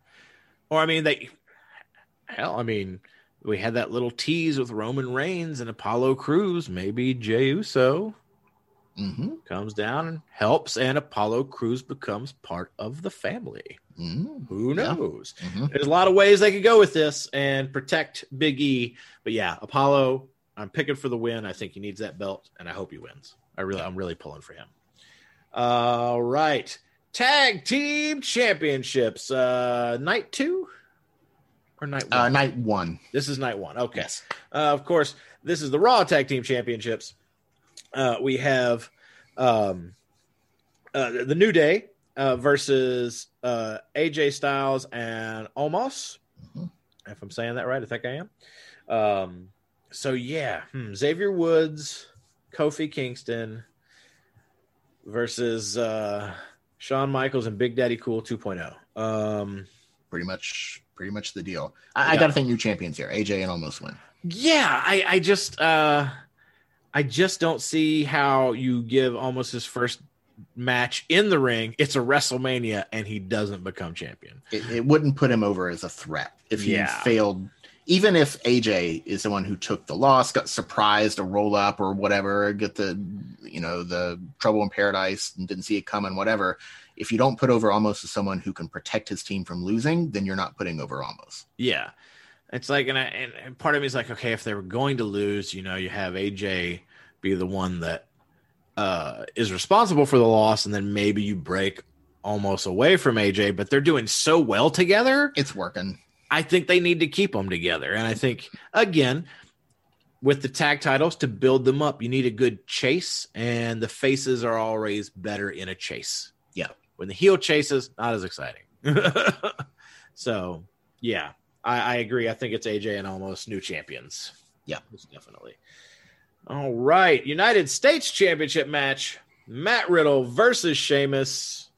Speaker 1: or I mean they hell, I mean we had that little tease with Roman Reigns and Apollo Crews, maybe Jey Uso.
Speaker 2: hmm
Speaker 1: comes down and helps, and Apollo Crews becomes part of the family.
Speaker 2: Mm,
Speaker 1: Who
Speaker 2: Yeah.
Speaker 1: knows?
Speaker 2: mhm.
Speaker 1: There's a lot of ways they could go with this and protect Big E. But yeah, Apollo, I'm picking for the win. I think he needs that belt, and I hope he wins. I really, I'm really pulling for him. All right, tag team championships. Uh, night two or night one?
Speaker 2: Uh, night one.
Speaker 1: this is night one. Okay.
Speaker 2: Yes.
Speaker 1: Uh, of course, this is the Raw Tag Team Championships. Uh, we have um, uh, the New Day uh, versus uh, AJ Styles and Omos.
Speaker 2: Mhm.
Speaker 1: If I'm saying that right, I think I am. Um, so yeah, hmm, Xavier Woods, Kofi Kingston versus uh, Shawn Michaels and Big Daddy Cool 2.0. Um,
Speaker 2: Pretty much, pretty much the deal. I, I got to think new champions here. AJ and Omos win.
Speaker 1: Yeah, I, I just uh I just don't see how you give Omos his first match in the ring. It's a WrestleMania and he doesn't become champion.
Speaker 2: It, it wouldn't put him over as a threat if he
Speaker 1: Yeah.
Speaker 2: failed. Even if AJ is the one who took the loss, got surprised, a roll up or whatever, get the you know the trouble in paradise and didn't see it coming, whatever. If you don't put over Omos as someone who can protect his team from losing, then you're not putting over Omos.
Speaker 1: Yeah. It's like and, I, and and part of me is like okay, if they were going to lose, you know, you have AJ be the one that uh is responsible for the loss and then maybe you break Omos away from AJ, but they're doing so well together.
Speaker 2: It's working.
Speaker 1: I think they need to keep them together. And I think, again, with the tag titles to build them up, you need a good chase, and the faces are always better in a chase. When the heel chases, not as exciting. so, yeah, I, I agree. I think it's AJ and Omos new champions.
Speaker 2: Yeah.
Speaker 1: Definitely. All right. United States Championship match Matt Riddle versus Sheamus.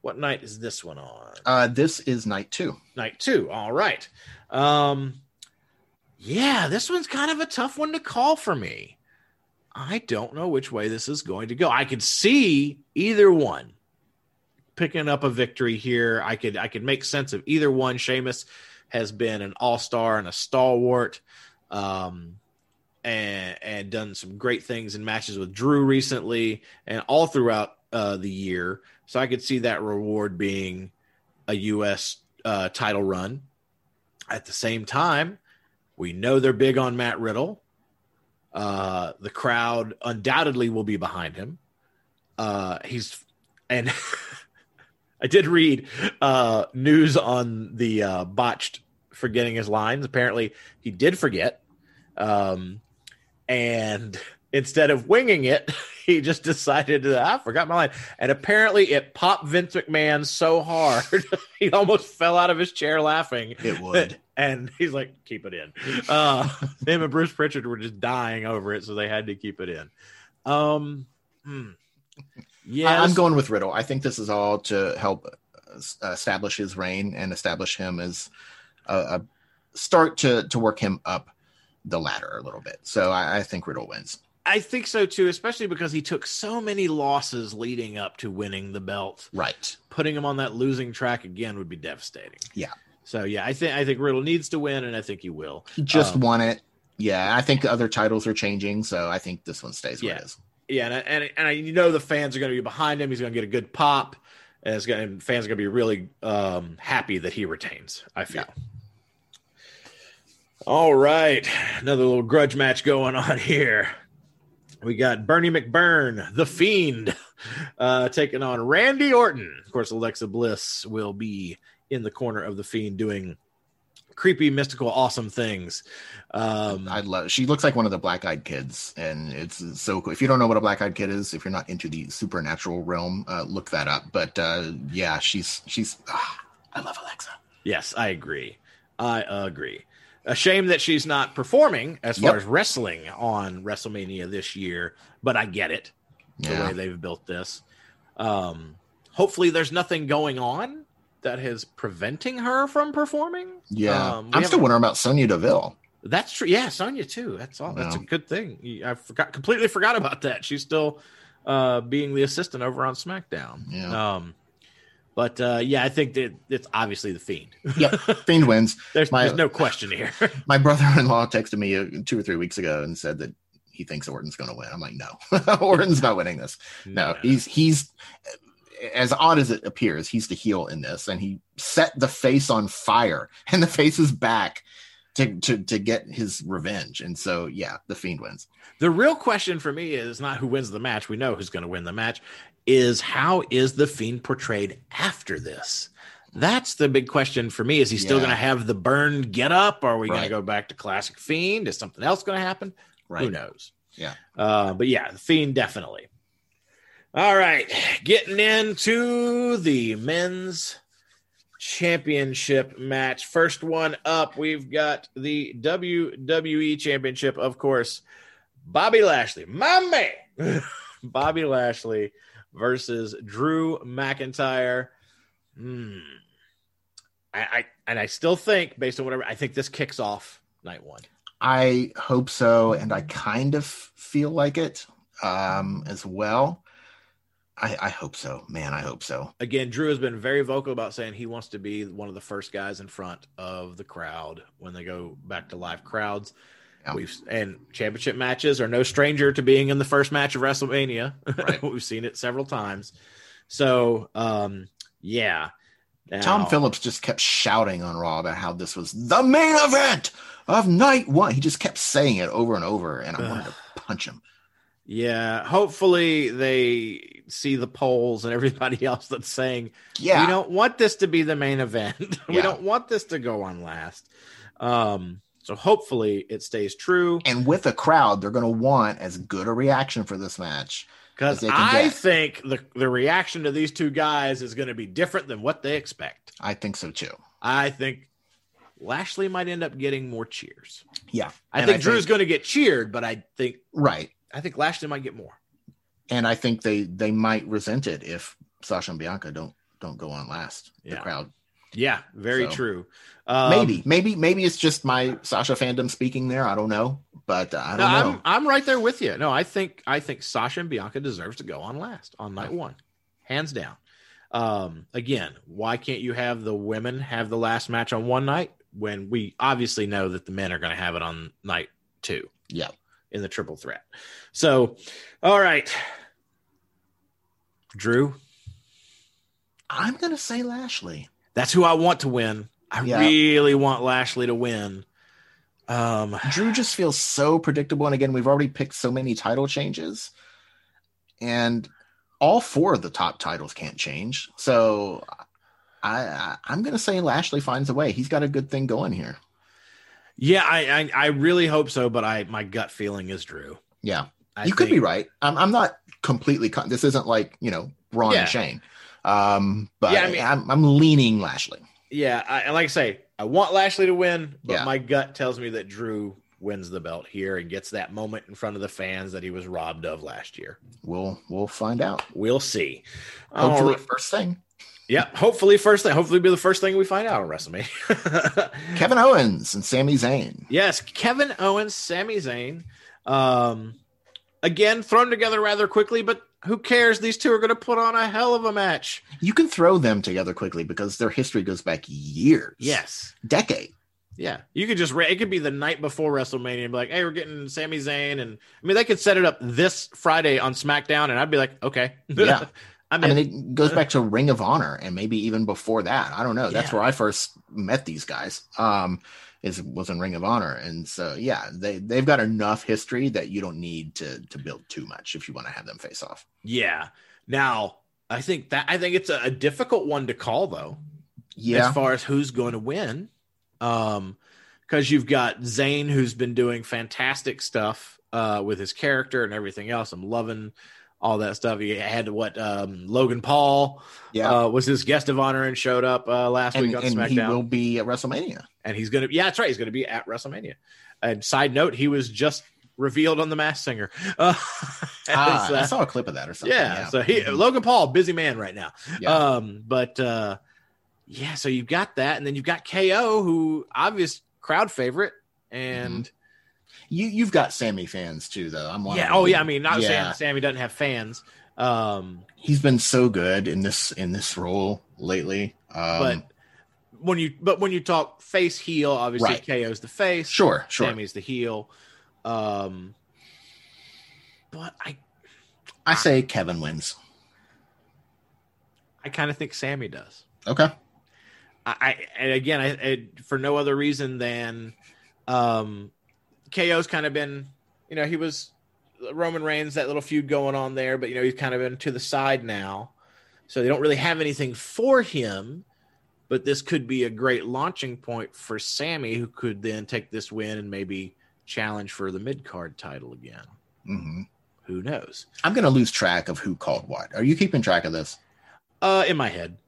Speaker 1: What night is this one on?
Speaker 2: Uh, this is night two.
Speaker 1: night two. All right. Um, yeah, this one's kind of a tough one to call for me. I don't know which way this is going to go. I could see either one picking up a victory here. I could I could make sense of either one. Sheamus has been an all star and a stalwart, um, and and done some great things in matches with Drew recently and all throughout uh, the year. So I could see that reward being a U.S. Uh, title run. At the same time, we know they're big on Matt Riddle. Uh, the crowd undoubtedly will be behind him. Uh, he's and I did read uh, news on the uh, botched forgetting his lines. Apparently, he did forget, um, and instead of winging it, he just decided to I forgot my line. And apparently, it popped Vince McMahon so hard he almost fell out of his chair laughing.
Speaker 2: It would.
Speaker 1: And he's like, keep it in. Uh, him and Bruce Pritchard were just dying over it, so they had to keep it in. Um, hmm. Yeah,
Speaker 2: I'm going with Riddle. I think this is all to help uh, establish his reign and establish him as a, a start to to work him up the ladder a little bit. So I, I think Riddle wins.
Speaker 1: I think so too, especially because he took so many losses leading up to winning the belt.
Speaker 2: Right.
Speaker 1: Putting him on that losing track again would be devastating.
Speaker 2: Yeah.
Speaker 1: So yeah, I think I think Riddle needs to win, and I think he will.
Speaker 2: He just
Speaker 1: Um,
Speaker 2: won it. Yeah, I think other titles are changing, so I think this one stays where
Speaker 1: Yeah.
Speaker 2: it is.
Speaker 1: Yeah, and I- and and I, you know the fans are going to be behind him. He's going to get a good pop, and it's going and fans are going to be really um, happy that he retains. I feel. All right, another little grudge match going on here. We got Bernie McBurn, the Fiend, uh, taking on Randy Orton. Of course, Alexa Bliss will be in the corner of the Fiend doing creepy, mystical, awesome things. Um,
Speaker 2: I love. She looks like one of the Black Eyed Kids, and it's so cool. If you don't know what a Black Eyed Kid is, if you're not into the supernatural realm, uh, look that up. But uh, yeah, she's she's. ah, I love Alexa.
Speaker 1: Yes, I agree. I agree. A shame that she's not performing as far
Speaker 2: Yep.
Speaker 1: as wrestling on WrestleMania this year, but I get it the way they've built this. Um, hopefully, there's nothing going on that is preventing her from performing.
Speaker 2: yeah.
Speaker 1: Um,
Speaker 2: I'm still wondering about Sonya Deville.
Speaker 1: That's true. Yeah, Sonya too. That's all. That's a good thing. I forgot completely forgot about that. She's still uh, being the assistant over on SmackDown.
Speaker 2: Yeah.
Speaker 1: Um, but uh, yeah, I think that it's obviously the Fiend.
Speaker 2: Yep, Fiend wins.
Speaker 1: there's,
Speaker 2: My-
Speaker 1: there's no question here.
Speaker 2: My brother-in-law texted me uh, two or three weeks ago and said that he thinks Orton's going to win. I'm like, no, Orton's not winning this. No, he's he's as odd as it appears, he's the heel in this, and he set the face on fire, and the face is back to to to get his revenge. And so, yeah, the Fiend wins.
Speaker 1: The real question for me is not who wins the match. We know who's going to win the match. Is how is the Fiend portrayed after this? That's the big question for me. Is he still
Speaker 2: Yeah.
Speaker 1: going to have the burned get up? Are we going to go back to classic Fiend? Is something else going to happen?
Speaker 2: Right.
Speaker 1: Who knows?
Speaker 2: Yeah.
Speaker 1: Uh, but yeah, the Fiend definitely. All right, getting into the men's championship match. First one up, we've got the WWE championship, of course. Bobby Lashley, my man, Bobby Lashley versus Drew McIntyre. Hmm. I, I and I still think, based on whatever, I think this kicks off night one.
Speaker 2: I hope so, and I kind of feel like it um, as well. I, I hope so, man. I hope so.
Speaker 1: again, Drew has been very vocal about saying he wants to be one of the first guys in front of the crowd when they go back to live crowds.
Speaker 2: Yeah.
Speaker 1: We've and championship matches are no stranger to being in the first match of WrestleMania.
Speaker 2: Right.
Speaker 1: We've seen it several times. So, um, yeah.
Speaker 2: Tom Phillips just kept shouting on Raw about how this was the main event of night one. He just kept saying it over and over, and I wanted to punch him.
Speaker 1: Yeah, hopefully they see the polls and everybody else that's saying
Speaker 2: Yeah,
Speaker 1: we don't want this to be the main event. we
Speaker 2: Yeah.
Speaker 1: don't want this to go on last. Um, so hopefully it stays true
Speaker 2: and with a crowd, they're going to want as good a reaction for this match.
Speaker 1: because I
Speaker 2: get.
Speaker 1: think the the reaction to these two guys is going to be different than what they expect.
Speaker 2: I think so too.
Speaker 1: I think Lashley might end up getting more cheers.
Speaker 2: Yeah,
Speaker 1: I
Speaker 2: And
Speaker 1: think Drew's going to get cheered, but I think
Speaker 2: right,
Speaker 1: I think Lashley might get more.
Speaker 2: and I think they they might resent it if Sasha and Bianca don't don't go on last. The crowd,
Speaker 1: Yeah, very
Speaker 2: So,
Speaker 1: true. Um,
Speaker 2: maybe, maybe, maybe it's just my Sasha fandom speaking there. I don't know, but uh, I don't know.
Speaker 1: I'm I'm right there with you. No, I think I think Sasha and Bianca deserves to go on last on night one, hands down. Um, again, why can't you have the women have the last match on one night when we obviously know that the men are going to have it on night two
Speaker 2: yeah,
Speaker 1: in the triple threat? So, all right, Drew,
Speaker 2: I'm gonna say Lashley.
Speaker 1: that's who I want to win. I
Speaker 2: Yeah.
Speaker 1: really want Lashley to win. Um,
Speaker 2: Drew just feels so predictable, and again, we've already picked so many title changes, and all four of the top titles can't change. So, I, I I'm gonna say Lashley finds a way. He's got a good thing going here.
Speaker 1: Yeah, I, I I really hope so, but I my gut feeling is Drew.
Speaker 2: Yeah,
Speaker 1: I
Speaker 2: you could be right. I'm, I'm not completely. Con- this isn't like you know Braun
Speaker 1: Yeah.
Speaker 2: and Shane. Um, but
Speaker 1: Yeah, I mean-
Speaker 2: I'm, I'm leaning Lashley.
Speaker 1: Yeah, I, and like I say, I want Lashley to win, but
Speaker 2: Yeah.
Speaker 1: my gut tells me that Drew wins the belt here and gets that moment in front of the fans that he was robbed of last year.
Speaker 2: We'll we'll find out.
Speaker 1: We'll see.
Speaker 2: Hopefully,
Speaker 1: right.
Speaker 2: first thing.
Speaker 1: Yeah, hopefully first thing. Hopefully, be the first thing we find out on WrestleMania.
Speaker 2: Kevin Owens and Sami Zayn.
Speaker 1: yes, Kevin Owens, Sami Zayn, um, again thrown together rather quickly, but who cares? These two are going to put on a hell of a match.
Speaker 2: You can throw them together quickly because their history goes back years.
Speaker 1: Yes.
Speaker 2: decade.
Speaker 1: Yeah, you could just it could be the night before WrestleMania and be like, "Hey, we're getting Sami Zayn," and I mean they could set it up this Friday on SmackDown, and I'd be like, "Okay,
Speaker 2: Yeah.
Speaker 1: I'm
Speaker 2: I mean, it goes back to Ring of Honor and maybe even before that. I don't know. That's where I first met these guys. Um, is was in Ring of Honor, and so yeah, they they've got enough history that you don't need to to build too much if you want to have them face off.
Speaker 1: yeah. Now, I think that I think it's a, a difficult one to call though,
Speaker 2: Yeah,
Speaker 1: as far as who's going to win, um, because you've got Zayn who's been doing fantastic stuff uh with his character and everything else. I'm loving all that stuff. He had what um Logan Paul
Speaker 2: yeah.
Speaker 1: uh, was his guest of honor and showed up uh, last
Speaker 2: and
Speaker 1: week on
Speaker 2: and
Speaker 1: SmackDown.
Speaker 2: he will be at WrestleMania.
Speaker 1: and he's gonna yeah that's right he's gonna be at wrestlemania and side note he was just revealed on the Masked Singer uh,
Speaker 2: Ah,
Speaker 1: as, uh,
Speaker 2: I saw a clip of that or something.
Speaker 1: yeah,
Speaker 2: Yeah,
Speaker 1: so he
Speaker 2: Mhm.
Speaker 1: logan paul busy man right now
Speaker 2: Yeah.
Speaker 1: um but uh yeah so you've got that and then you've got ko who obvious crowd favorite and
Speaker 2: you you've got Sami fans too, though. I'm one.
Speaker 1: yeah oh yeah i mean not
Speaker 2: Yeah.
Speaker 1: saying Sami doesn't have fans um
Speaker 2: he's been so good in this in this role lately. Um,
Speaker 1: but when you but when you talk face heel obviously
Speaker 2: Right.
Speaker 1: ko's the face
Speaker 2: sure, sure.
Speaker 1: Sami's the heel. Um, but I,
Speaker 2: I say Kevin wins.
Speaker 1: I kind of think Sami does.
Speaker 2: Okay.
Speaker 1: I, I and again, I, I for no other reason than um, KO's kind of been, you know, he was Roman Reigns that little feud going on there, but you know he's kind of been to the side now, so they don't really have anything for him. But this could be a great launching point for Sami, who could then take this win and maybe challenge for the mid card title again.
Speaker 2: hmm
Speaker 1: Who knows?
Speaker 2: I'm going to lose track of who called what. Are you keeping track of this?
Speaker 1: Uh, in my head.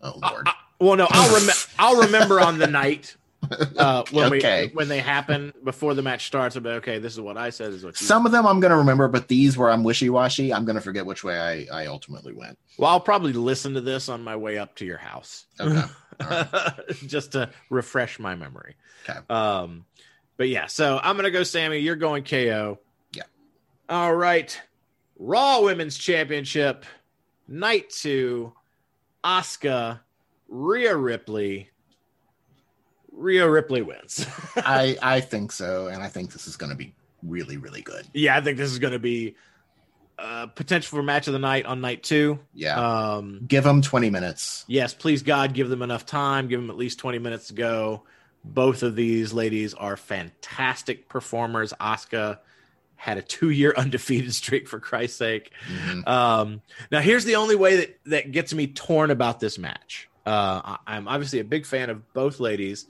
Speaker 2: Oh Lord.
Speaker 1: Well, no, I'll rem- I'll remember on the night uh, when
Speaker 2: Okay.
Speaker 1: we when they happen before the match starts. I'll be okay. This is what I said. This is what
Speaker 2: Some of them I'm going to remember, but these where I'm wishy washy, I'm going to forget which way I, I ultimately went.
Speaker 1: Well, I'll probably listen to this on my way up to your house.
Speaker 2: Okay. Right.
Speaker 1: Just to refresh my memory.
Speaker 2: Okay.
Speaker 1: Um, but yeah, so I'm gonna go Sami. You're going KO.
Speaker 2: Yeah.
Speaker 1: All right. Raw Women's Championship, night two. Asuka, Rhea Ripley. Rhea Ripley wins.
Speaker 2: I I think so, and I think this is going to be really really good.
Speaker 1: yeah, I think this is gonna be uh, potential for match of the night on night two.
Speaker 2: Yeah.
Speaker 1: Um,
Speaker 2: Give them 20 minutes.
Speaker 1: yes, please God, give them enough time. Give them at least 20 minutes to go. Both of these ladies are fantastic performers. Asuka had a two year undefeated streak, for Christ's sake.
Speaker 2: Mhm.
Speaker 1: Um, now, here's the only way that, that gets me torn about this match. Uh, I- I'm obviously a big fan of both ladies.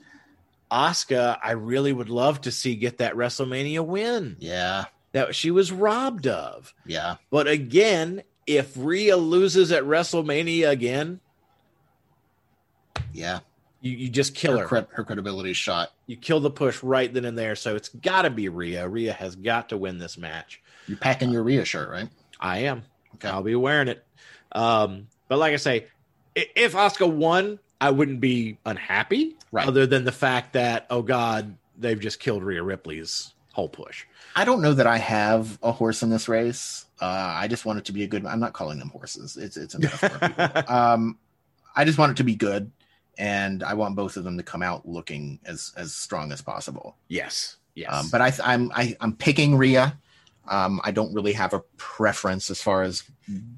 Speaker 1: Asuka, I really would love to see get that WrestleMania win
Speaker 2: Yeah.
Speaker 1: that she was robbed of.
Speaker 2: Yeah.
Speaker 1: But again, if Rhea loses at WrestleMania again,
Speaker 2: Yeah.
Speaker 1: you, you just kill
Speaker 2: Her,
Speaker 1: her.
Speaker 2: her credibility shot.
Speaker 1: You kill the push right then and there. So it's got to be Rhea. Rhea has got to win this match.
Speaker 2: You're packing your Rhea shirt, right?
Speaker 1: I am.
Speaker 2: Okay.
Speaker 1: I'll be wearing it. Um, but like I say, if Asuka won, I wouldn't be unhappy.
Speaker 2: Right.
Speaker 1: Other than the fact that, oh God, they've just killed Rhea Ripley's whole push.
Speaker 2: I don't know that I have a horse in this race. Uh, I just want it to be a good. I'm not calling them horses. It's it's a metaphor. um, I just want it to be good, and I want both of them to come out looking as as strong as possible.
Speaker 1: yes. Yes.
Speaker 2: Um, but I, I'm I, I'm picking Rhea. Um, I don't really have a preference as far as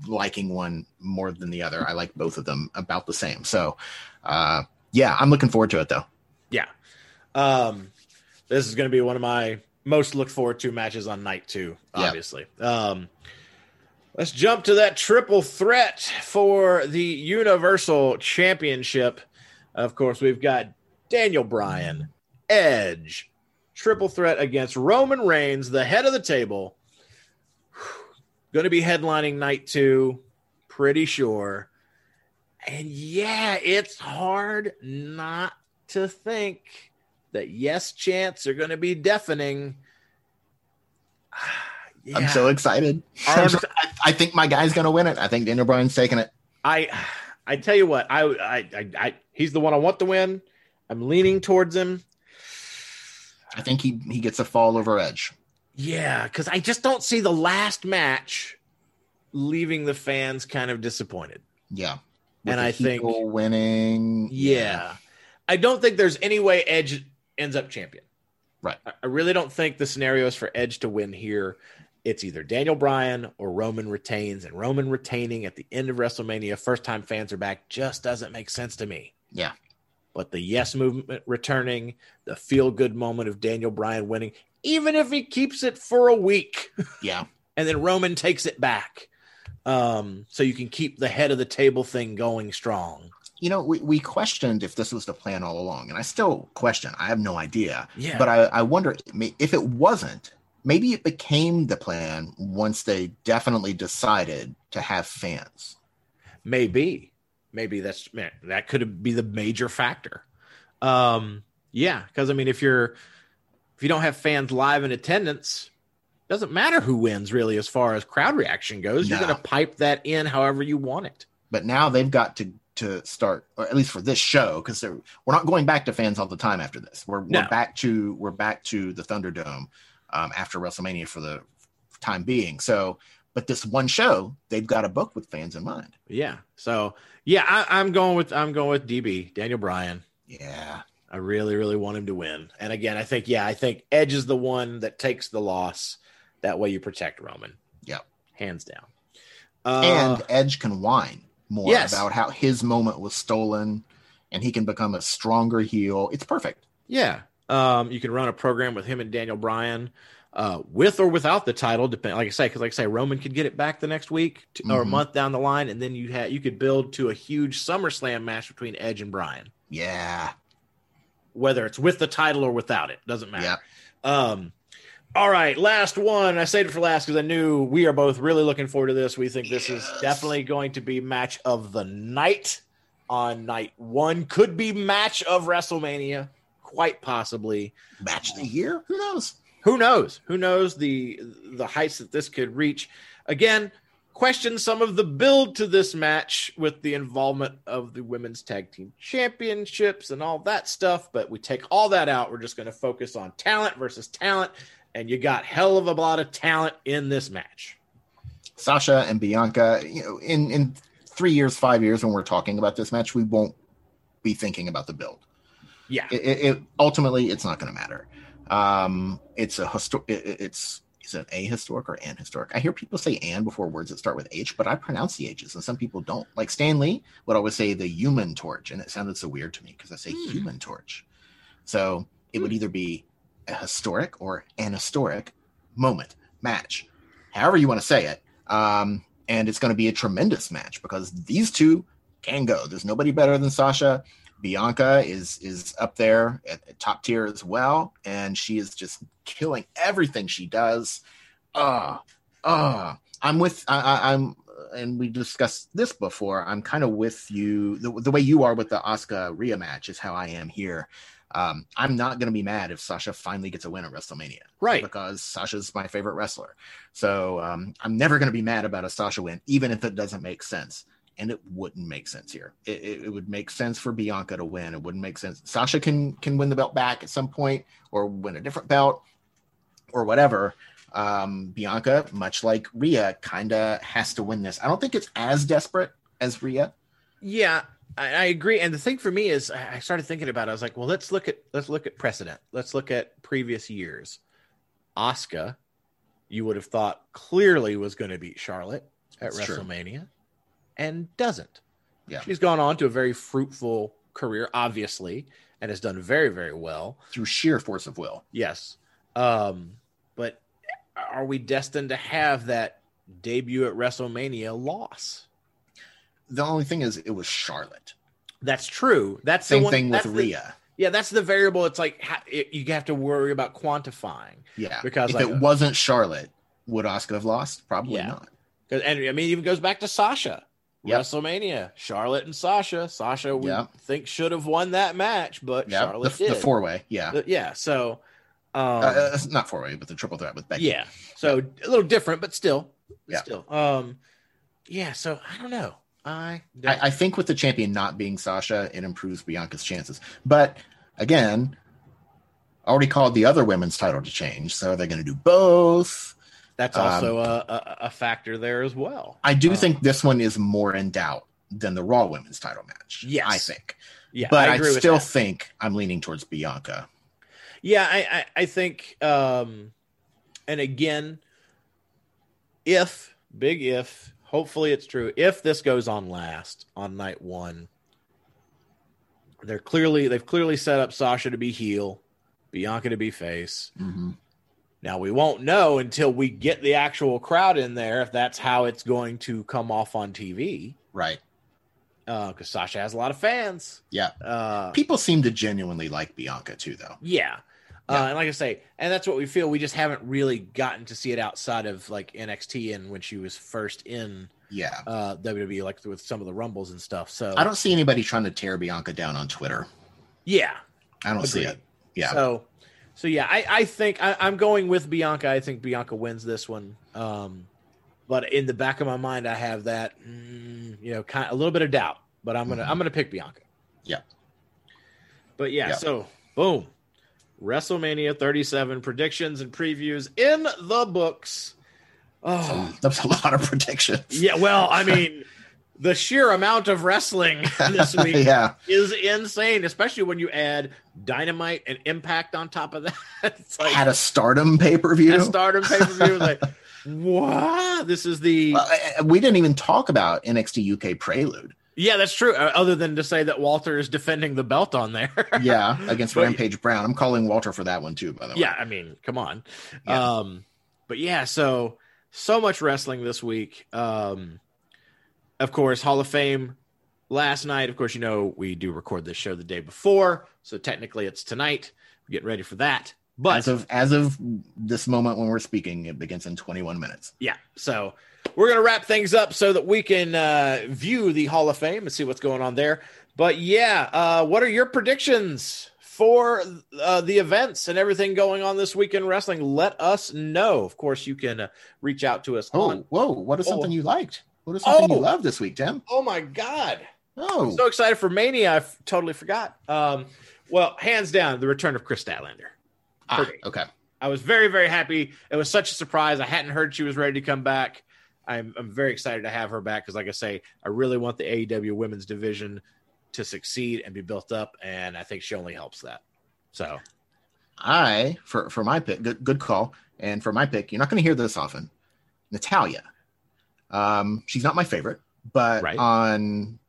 Speaker 2: liking one more than the other. I like both of them about the same. So, uh, yeah, I'm looking forward to it though.
Speaker 1: Yeah. Um, this is going to be one of my most looked forward to matches on night two, obviously. Um, let's jump to that triple threat for the Universal Championship. Of course, we've got Daniel Bryan, Edge, triple threat against Roman Reigns, the head of the table. Going to be headlining night two, pretty sure. And yeah, it's hard not to think that yes chants are going to be deafening.
Speaker 2: I'm so excited.
Speaker 1: I'm
Speaker 2: I'm so- I, I think my guy's going to win it. I think Daniel Bryan's taking it.
Speaker 1: I I tell you what, I, I I I he's the one I want to win. I'm leaning towards him.
Speaker 2: I think he he gets a fall over Edge.
Speaker 1: Yeah, because I just don't see the last match leaving the fans kind of disappointed.
Speaker 2: Yeah,
Speaker 1: And I think-
Speaker 2: winning.
Speaker 1: Yeah. I don't think there's any way Edge ends up champion.
Speaker 2: Right.
Speaker 1: I- really don't think the scenario is for Edge to win here. It's either Daniel Bryan or Roman retains, and Roman retaining at the end of WrestleMania, first time fans are back, just doesn't make sense to me.
Speaker 2: Yeah.
Speaker 1: But the yes movement returning, the feel good moment of Daniel Bryan winning, even if he keeps it for a week,
Speaker 2: yeah.
Speaker 1: and then Roman takes it back. Um, so you can keep the head of the table thing going strong.
Speaker 2: You know, we, we questioned if this was the plan all along, and I still question. I have no idea.
Speaker 1: Yeah.
Speaker 2: But I, I wonder if it wasn't, maybe it became the plan once they definitely decided to have fans.
Speaker 1: Maybe, maybe that's man, that could be the major factor. Um, yeah, because I mean, if you're if you don't have fans live in attendance, doesn't matter who wins really as far as crowd reaction goes. You're
Speaker 2: No.
Speaker 1: going to pipe that in however you want it.
Speaker 2: But now they've got to to start, or at least for this show, because we're not going back to fans all the time after this. We're
Speaker 1: No.
Speaker 2: we're back to we're back to the Thunderdome um, after WrestleMania for the time being. So, but this one show, they've got a book with fans in mind.
Speaker 1: Yeah. So yeah, I, I'm going with I'm going with DB Daniel Bryan.
Speaker 2: Yeah,
Speaker 1: I really, really want him to win. And again, I think yeah, I think Edge is the one that takes the loss. That way, you protect Roman.
Speaker 2: Yep.
Speaker 1: hands down. Uh,
Speaker 2: and Edge can whine. more
Speaker 1: Yes.
Speaker 2: about how his moment was stolen and he can become a stronger heel. It's perfect.
Speaker 1: Yeah. Um, you can run a program with him and Daniel Bryan, uh, with or without the title, depend. Like I say, because like I say, Roman could get it back the next week to, or a month down the line, and then you had you could build to a huge SummerSlam match between Edge and Bryan,
Speaker 2: Yeah.
Speaker 1: whether it's with the title or without it, doesn't matter.
Speaker 2: Yeah.
Speaker 1: Um, all right, last one. I saved it for last because I knew we are both really looking forward to this. We think this is definitely going to be match of the night on night one. Could be match of WrestleMania, quite possibly.
Speaker 2: Match of the year? Who knows?
Speaker 1: Who knows? Who knows the the heights that this could reach? Again, question some of the build to this match with the involvement of the women's tag team championships and all that stuff. But we take all that out. We're just going to focus on talent versus talent, and you got hell of a lot of talent in this match.
Speaker 2: Sasha and Bianca, you know, in in three years, five years, when we're talking about this match, we won't be thinking about the build.
Speaker 1: Yeah,
Speaker 2: It, it, it ultimately, it's not going to matter. Um, it's a histor- it, it- It's is it a historic or an historic? I hear people say "and" before words that start with H, but I pronounce the H's, and some people don't. Like Stan Lee would always say the human torch, and it sounded so weird to me because I say
Speaker 1: Hmm.
Speaker 2: human torch. So it would either be a historic or an historic moment match, however you want to say it. Um, and it's going to be a tremendous match because these two can go. There's nobody better than Sasha. Bianca is is up there at, at top tier as well, and she is just killing everything she does. Ah, ah, I'm with I, I'm, and we discussed this before. I'm kind of with you. The, the way you are with the Asuka Rhea match is how I am here. Um, I'm not going to be mad if Sasha finally gets a win at WrestleMania,
Speaker 1: Right.
Speaker 2: Because Sasha's my favorite wrestler. So um, I'm never going to be mad about a Sasha win, even if it doesn't make sense. And it wouldn't make sense here. It, it, it would make sense for Bianca to win. It wouldn't make sense. Sasha can can win the belt back at some point, or win a different belt, or whatever. Um, Bianca, much like Rhea, kind of has to win this. I don't think it's as desperate as Rhea.
Speaker 1: Yeah, I, I agree. And the thing for me is, I started thinking about. it. I was like, well, let's look at let's look at precedent. Let's look at previous years. Asuka, you would have thought clearly was going to beat Charlotte at
Speaker 2: That's true.
Speaker 1: WrestleMania, and doesn't.
Speaker 2: Yeah.
Speaker 1: she's gone on to a very fruitful career, obviously, and has done very very well.
Speaker 2: through sheer force of will.
Speaker 1: Yes, um, but are we destined to have that debut at WrestleMania loss?
Speaker 2: The only thing is, it was Charlotte.
Speaker 1: That's true. That's
Speaker 2: Same
Speaker 1: the one,
Speaker 2: thing with
Speaker 1: that's the-
Speaker 2: Rhea.
Speaker 1: Yeah, that's the variable. It's like ha- it, you have to worry about quantifying.
Speaker 2: Yeah,
Speaker 1: Because,
Speaker 2: if
Speaker 1: like-
Speaker 2: it wasn't Charlotte, would Asuka have lost? Probably
Speaker 1: Yeah.
Speaker 2: not.
Speaker 1: And I mean, it even goes back to Sasha.
Speaker 2: Yep.
Speaker 1: WrestleMania, Charlotte and Sasha. Sasha, we
Speaker 2: Yep.
Speaker 1: think should have won that match, but
Speaker 2: the,
Speaker 1: Charlotte
Speaker 2: the
Speaker 1: did.
Speaker 2: four way. Yeah,
Speaker 1: Uh, yeah. So, um,
Speaker 2: uh, uh, not four way, but the triple threat with Becky.
Speaker 1: yeah. So a little different, but still,
Speaker 2: Yeah.
Speaker 1: still. Um, yeah. So I don't know. I,
Speaker 2: I, I think with the champion not being Sasha, it improves Bianca's chances. But again, already called the other women's title to change, so are they're going to do both.
Speaker 1: that's
Speaker 2: um,
Speaker 1: also a, a, a factor there as well.
Speaker 2: I do
Speaker 1: Uh,
Speaker 2: think this one is more in doubt than the Raw women's title match.
Speaker 1: Yes.
Speaker 2: I think.
Speaker 1: Yeah,
Speaker 2: but
Speaker 1: I
Speaker 2: I, still
Speaker 1: that.
Speaker 2: think I'm leaning towards Bianca.
Speaker 1: Yeah, I, I, I think, um, and again, if big if, hopefully it's true. If this goes on last on night one, they're clearly they've clearly set up Sasha to be heel, Bianca to be face.
Speaker 2: Mm-hmm.
Speaker 1: Now we won't know until we get the actual crowd in there if that's how it's going to come off on TV.
Speaker 2: Right.
Speaker 1: Because Sasha has a lot of fans.
Speaker 2: Yeah.
Speaker 1: Uh,
Speaker 2: People seem to genuinely like Bianca too, though.
Speaker 1: Yeah.
Speaker 2: Yeah.
Speaker 1: Uh, and like I say, and that's what we feel. We just haven't really gotten to see it outside of like NXT and when she was first in
Speaker 2: Yeah.
Speaker 1: uh, WWE, like with some of the rumbles and stuff. So
Speaker 2: I don't see anybody trying to tear Bianca down on Twitter.
Speaker 1: yeah.
Speaker 2: I don't see it. Yeah.
Speaker 1: So, so yeah, I, I think I, I'm going with Bianca. I think Bianca wins this one. Um, but in the back of my mind, I have that, mm, you know, kind a little bit of doubt. But I'm gonna
Speaker 2: Mhm.
Speaker 1: I'm gonna pick Bianca.
Speaker 2: Yeah.
Speaker 1: But yeah,
Speaker 2: Yeah.
Speaker 1: so boom, WrestleMania 37 predictions and previews in the books. Oh,
Speaker 2: that's a lot of predictions.
Speaker 1: yeah. Well, I mean, the sheer amount of wrestling this week
Speaker 2: yeah.
Speaker 1: is insane, especially when you add Dynamite and Impact on top of that. It's like
Speaker 2: Had a stardom pay per view.
Speaker 1: Stardom pay per view. Like, What? This is the
Speaker 2: Well, we didn't even talk about NXT UK Prelude.
Speaker 1: Yeah, that's true. Uh, other than to say that Walter is defending the belt on there.
Speaker 2: Yeah, against
Speaker 1: But-
Speaker 2: Rampage Brown. I'm calling Walter for that one too. By the way.
Speaker 1: yeah, I mean, come on.
Speaker 2: Yeah.
Speaker 1: Um, but yeah, so so much wrestling this week. Um, of course, Hall of Fame last night. Of course, you know we do record this show the day before, so technically it's tonight. We're getting ready for that. But
Speaker 2: as of as of this moment when we're speaking, it begins in 21 minutes.
Speaker 1: yeah, so we're gonna wrap things up so that we can uh, view the Hall of Fame and see what's going on there. But yeah, uh, what are your predictions for uh, the events and everything going on this week in wrestling? Let us know. Of course, you can uh, reach out to us
Speaker 2: Oh,
Speaker 1: on.
Speaker 2: whoa! What is
Speaker 1: Oh.
Speaker 2: something you liked? What is something
Speaker 1: Oh.
Speaker 2: you loved this week, Tim?
Speaker 1: Oh my God!
Speaker 2: Oh,
Speaker 1: So excited for Mania! I f- totally forgot. Um, well, hands down, the return of Kris Statlander.
Speaker 2: ah, okay.
Speaker 1: I was very, very happy. It was such a surprise. I hadn't heard she was ready to come back. I'm, I'm very excited to have her back because, like I say, I really want the AEW women's division to succeed and be built up, and I think she only helps that. So,
Speaker 2: I for for my pick, good good call. And for my pick, you're not going to hear this often. Natalya. Um, she's not my favorite, but
Speaker 1: Right.
Speaker 2: on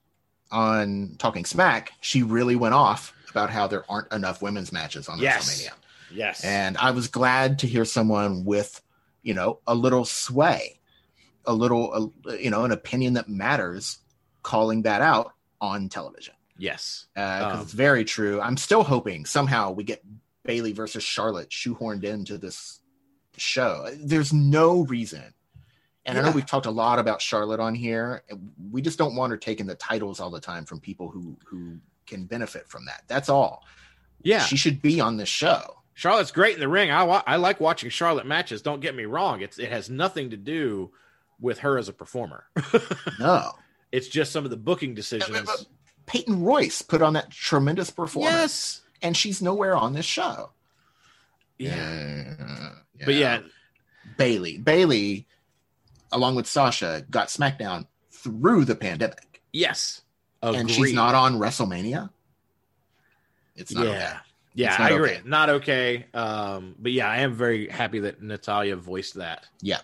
Speaker 2: on Talking Smack, she really went off about how there aren't enough women's matches on
Speaker 1: Yes.
Speaker 2: WrestleMania.
Speaker 1: yes,
Speaker 2: And I was glad to hear someone with, you know, a little sway, a little, uh, you know, an opinion that matters, calling that out on television.
Speaker 1: yes,
Speaker 2: Because
Speaker 1: Um,
Speaker 2: it's very true. I'm still hoping somehow we get Bayley versus Charlotte shoehorned into this show. There's no reason. And I know we've talked a lot about Charlotte on here. We just don't want her taking the titles all the time from people who who can benefit from that. That's all.
Speaker 1: yeah.
Speaker 2: She should be on this show.
Speaker 1: Charlotte's great in the ring. I, I like watching Charlotte matches. Don't get me wrong. It's it has nothing to do with her as a performer.
Speaker 2: No.
Speaker 1: it's just some of the booking decisions.
Speaker 2: But Peyton Royce put on that tremendous performance,
Speaker 1: Yes.
Speaker 2: and she's nowhere on this show.
Speaker 1: Yeah.
Speaker 2: Yeah.
Speaker 1: But yeah,
Speaker 2: Bayley, Bayley, along with Sasha, got SmackDown through the pandemic,
Speaker 1: yes.
Speaker 2: and she's not on WrestleMania. It's not
Speaker 1: yeah.
Speaker 2: okay.
Speaker 1: Yeah, I agree.
Speaker 2: okay.
Speaker 1: Not okay. Um, but yeah, I am very happy that Natalya voiced that.
Speaker 2: Yeah.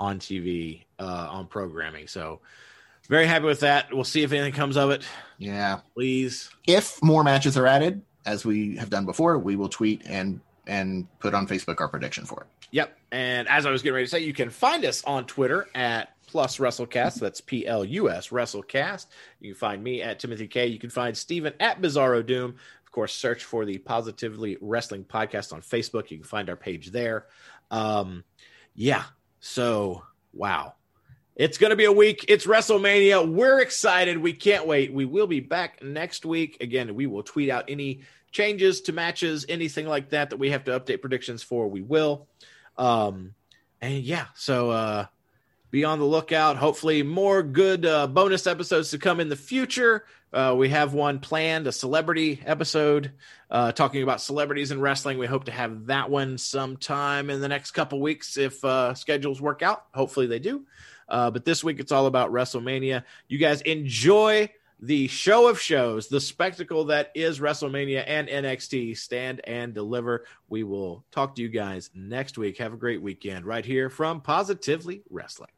Speaker 1: On TV, uh, on programming. So very happy with that. We'll see if anything comes of it.
Speaker 2: Yeah.
Speaker 1: Please.
Speaker 2: If more matches are added, as we have done before, we will tweet and and put on Facebook our prediction for it.
Speaker 1: Yep. And as I was getting ready to say, you can find us on Twitter at plus WrestleCast. That's P L U S WrestleCast. You can find me at Timothy K. You can find Steven at Bizarro Doom. Of course, search for the Positively Wrestling Podcast on Facebook. You can find our page there. Um, yeah. So, wow. It's going to be a week. It's WrestleMania. We're excited. We can't wait. We will be back next week. Again, we will tweet out any changes to matches, anything like that that we have to update predictions for. We will. Um, and yeah, so uh, be on the lookout. Hopefully, more good uh, bonus episodes to come in the future. Uh, we have one planned, a celebrity episode uh, talking about celebrities in wrestling. We hope to have that one sometime in the next couple weeks if uh, schedules work out. Hopefully, they do. Uh, but this week, it's all about WrestleMania. You guys enjoy the show of shows, the spectacle that is WrestleMania and NXT. Stand and deliver. We will talk to you guys next week. Have a great weekend right here from Positively Wrestling.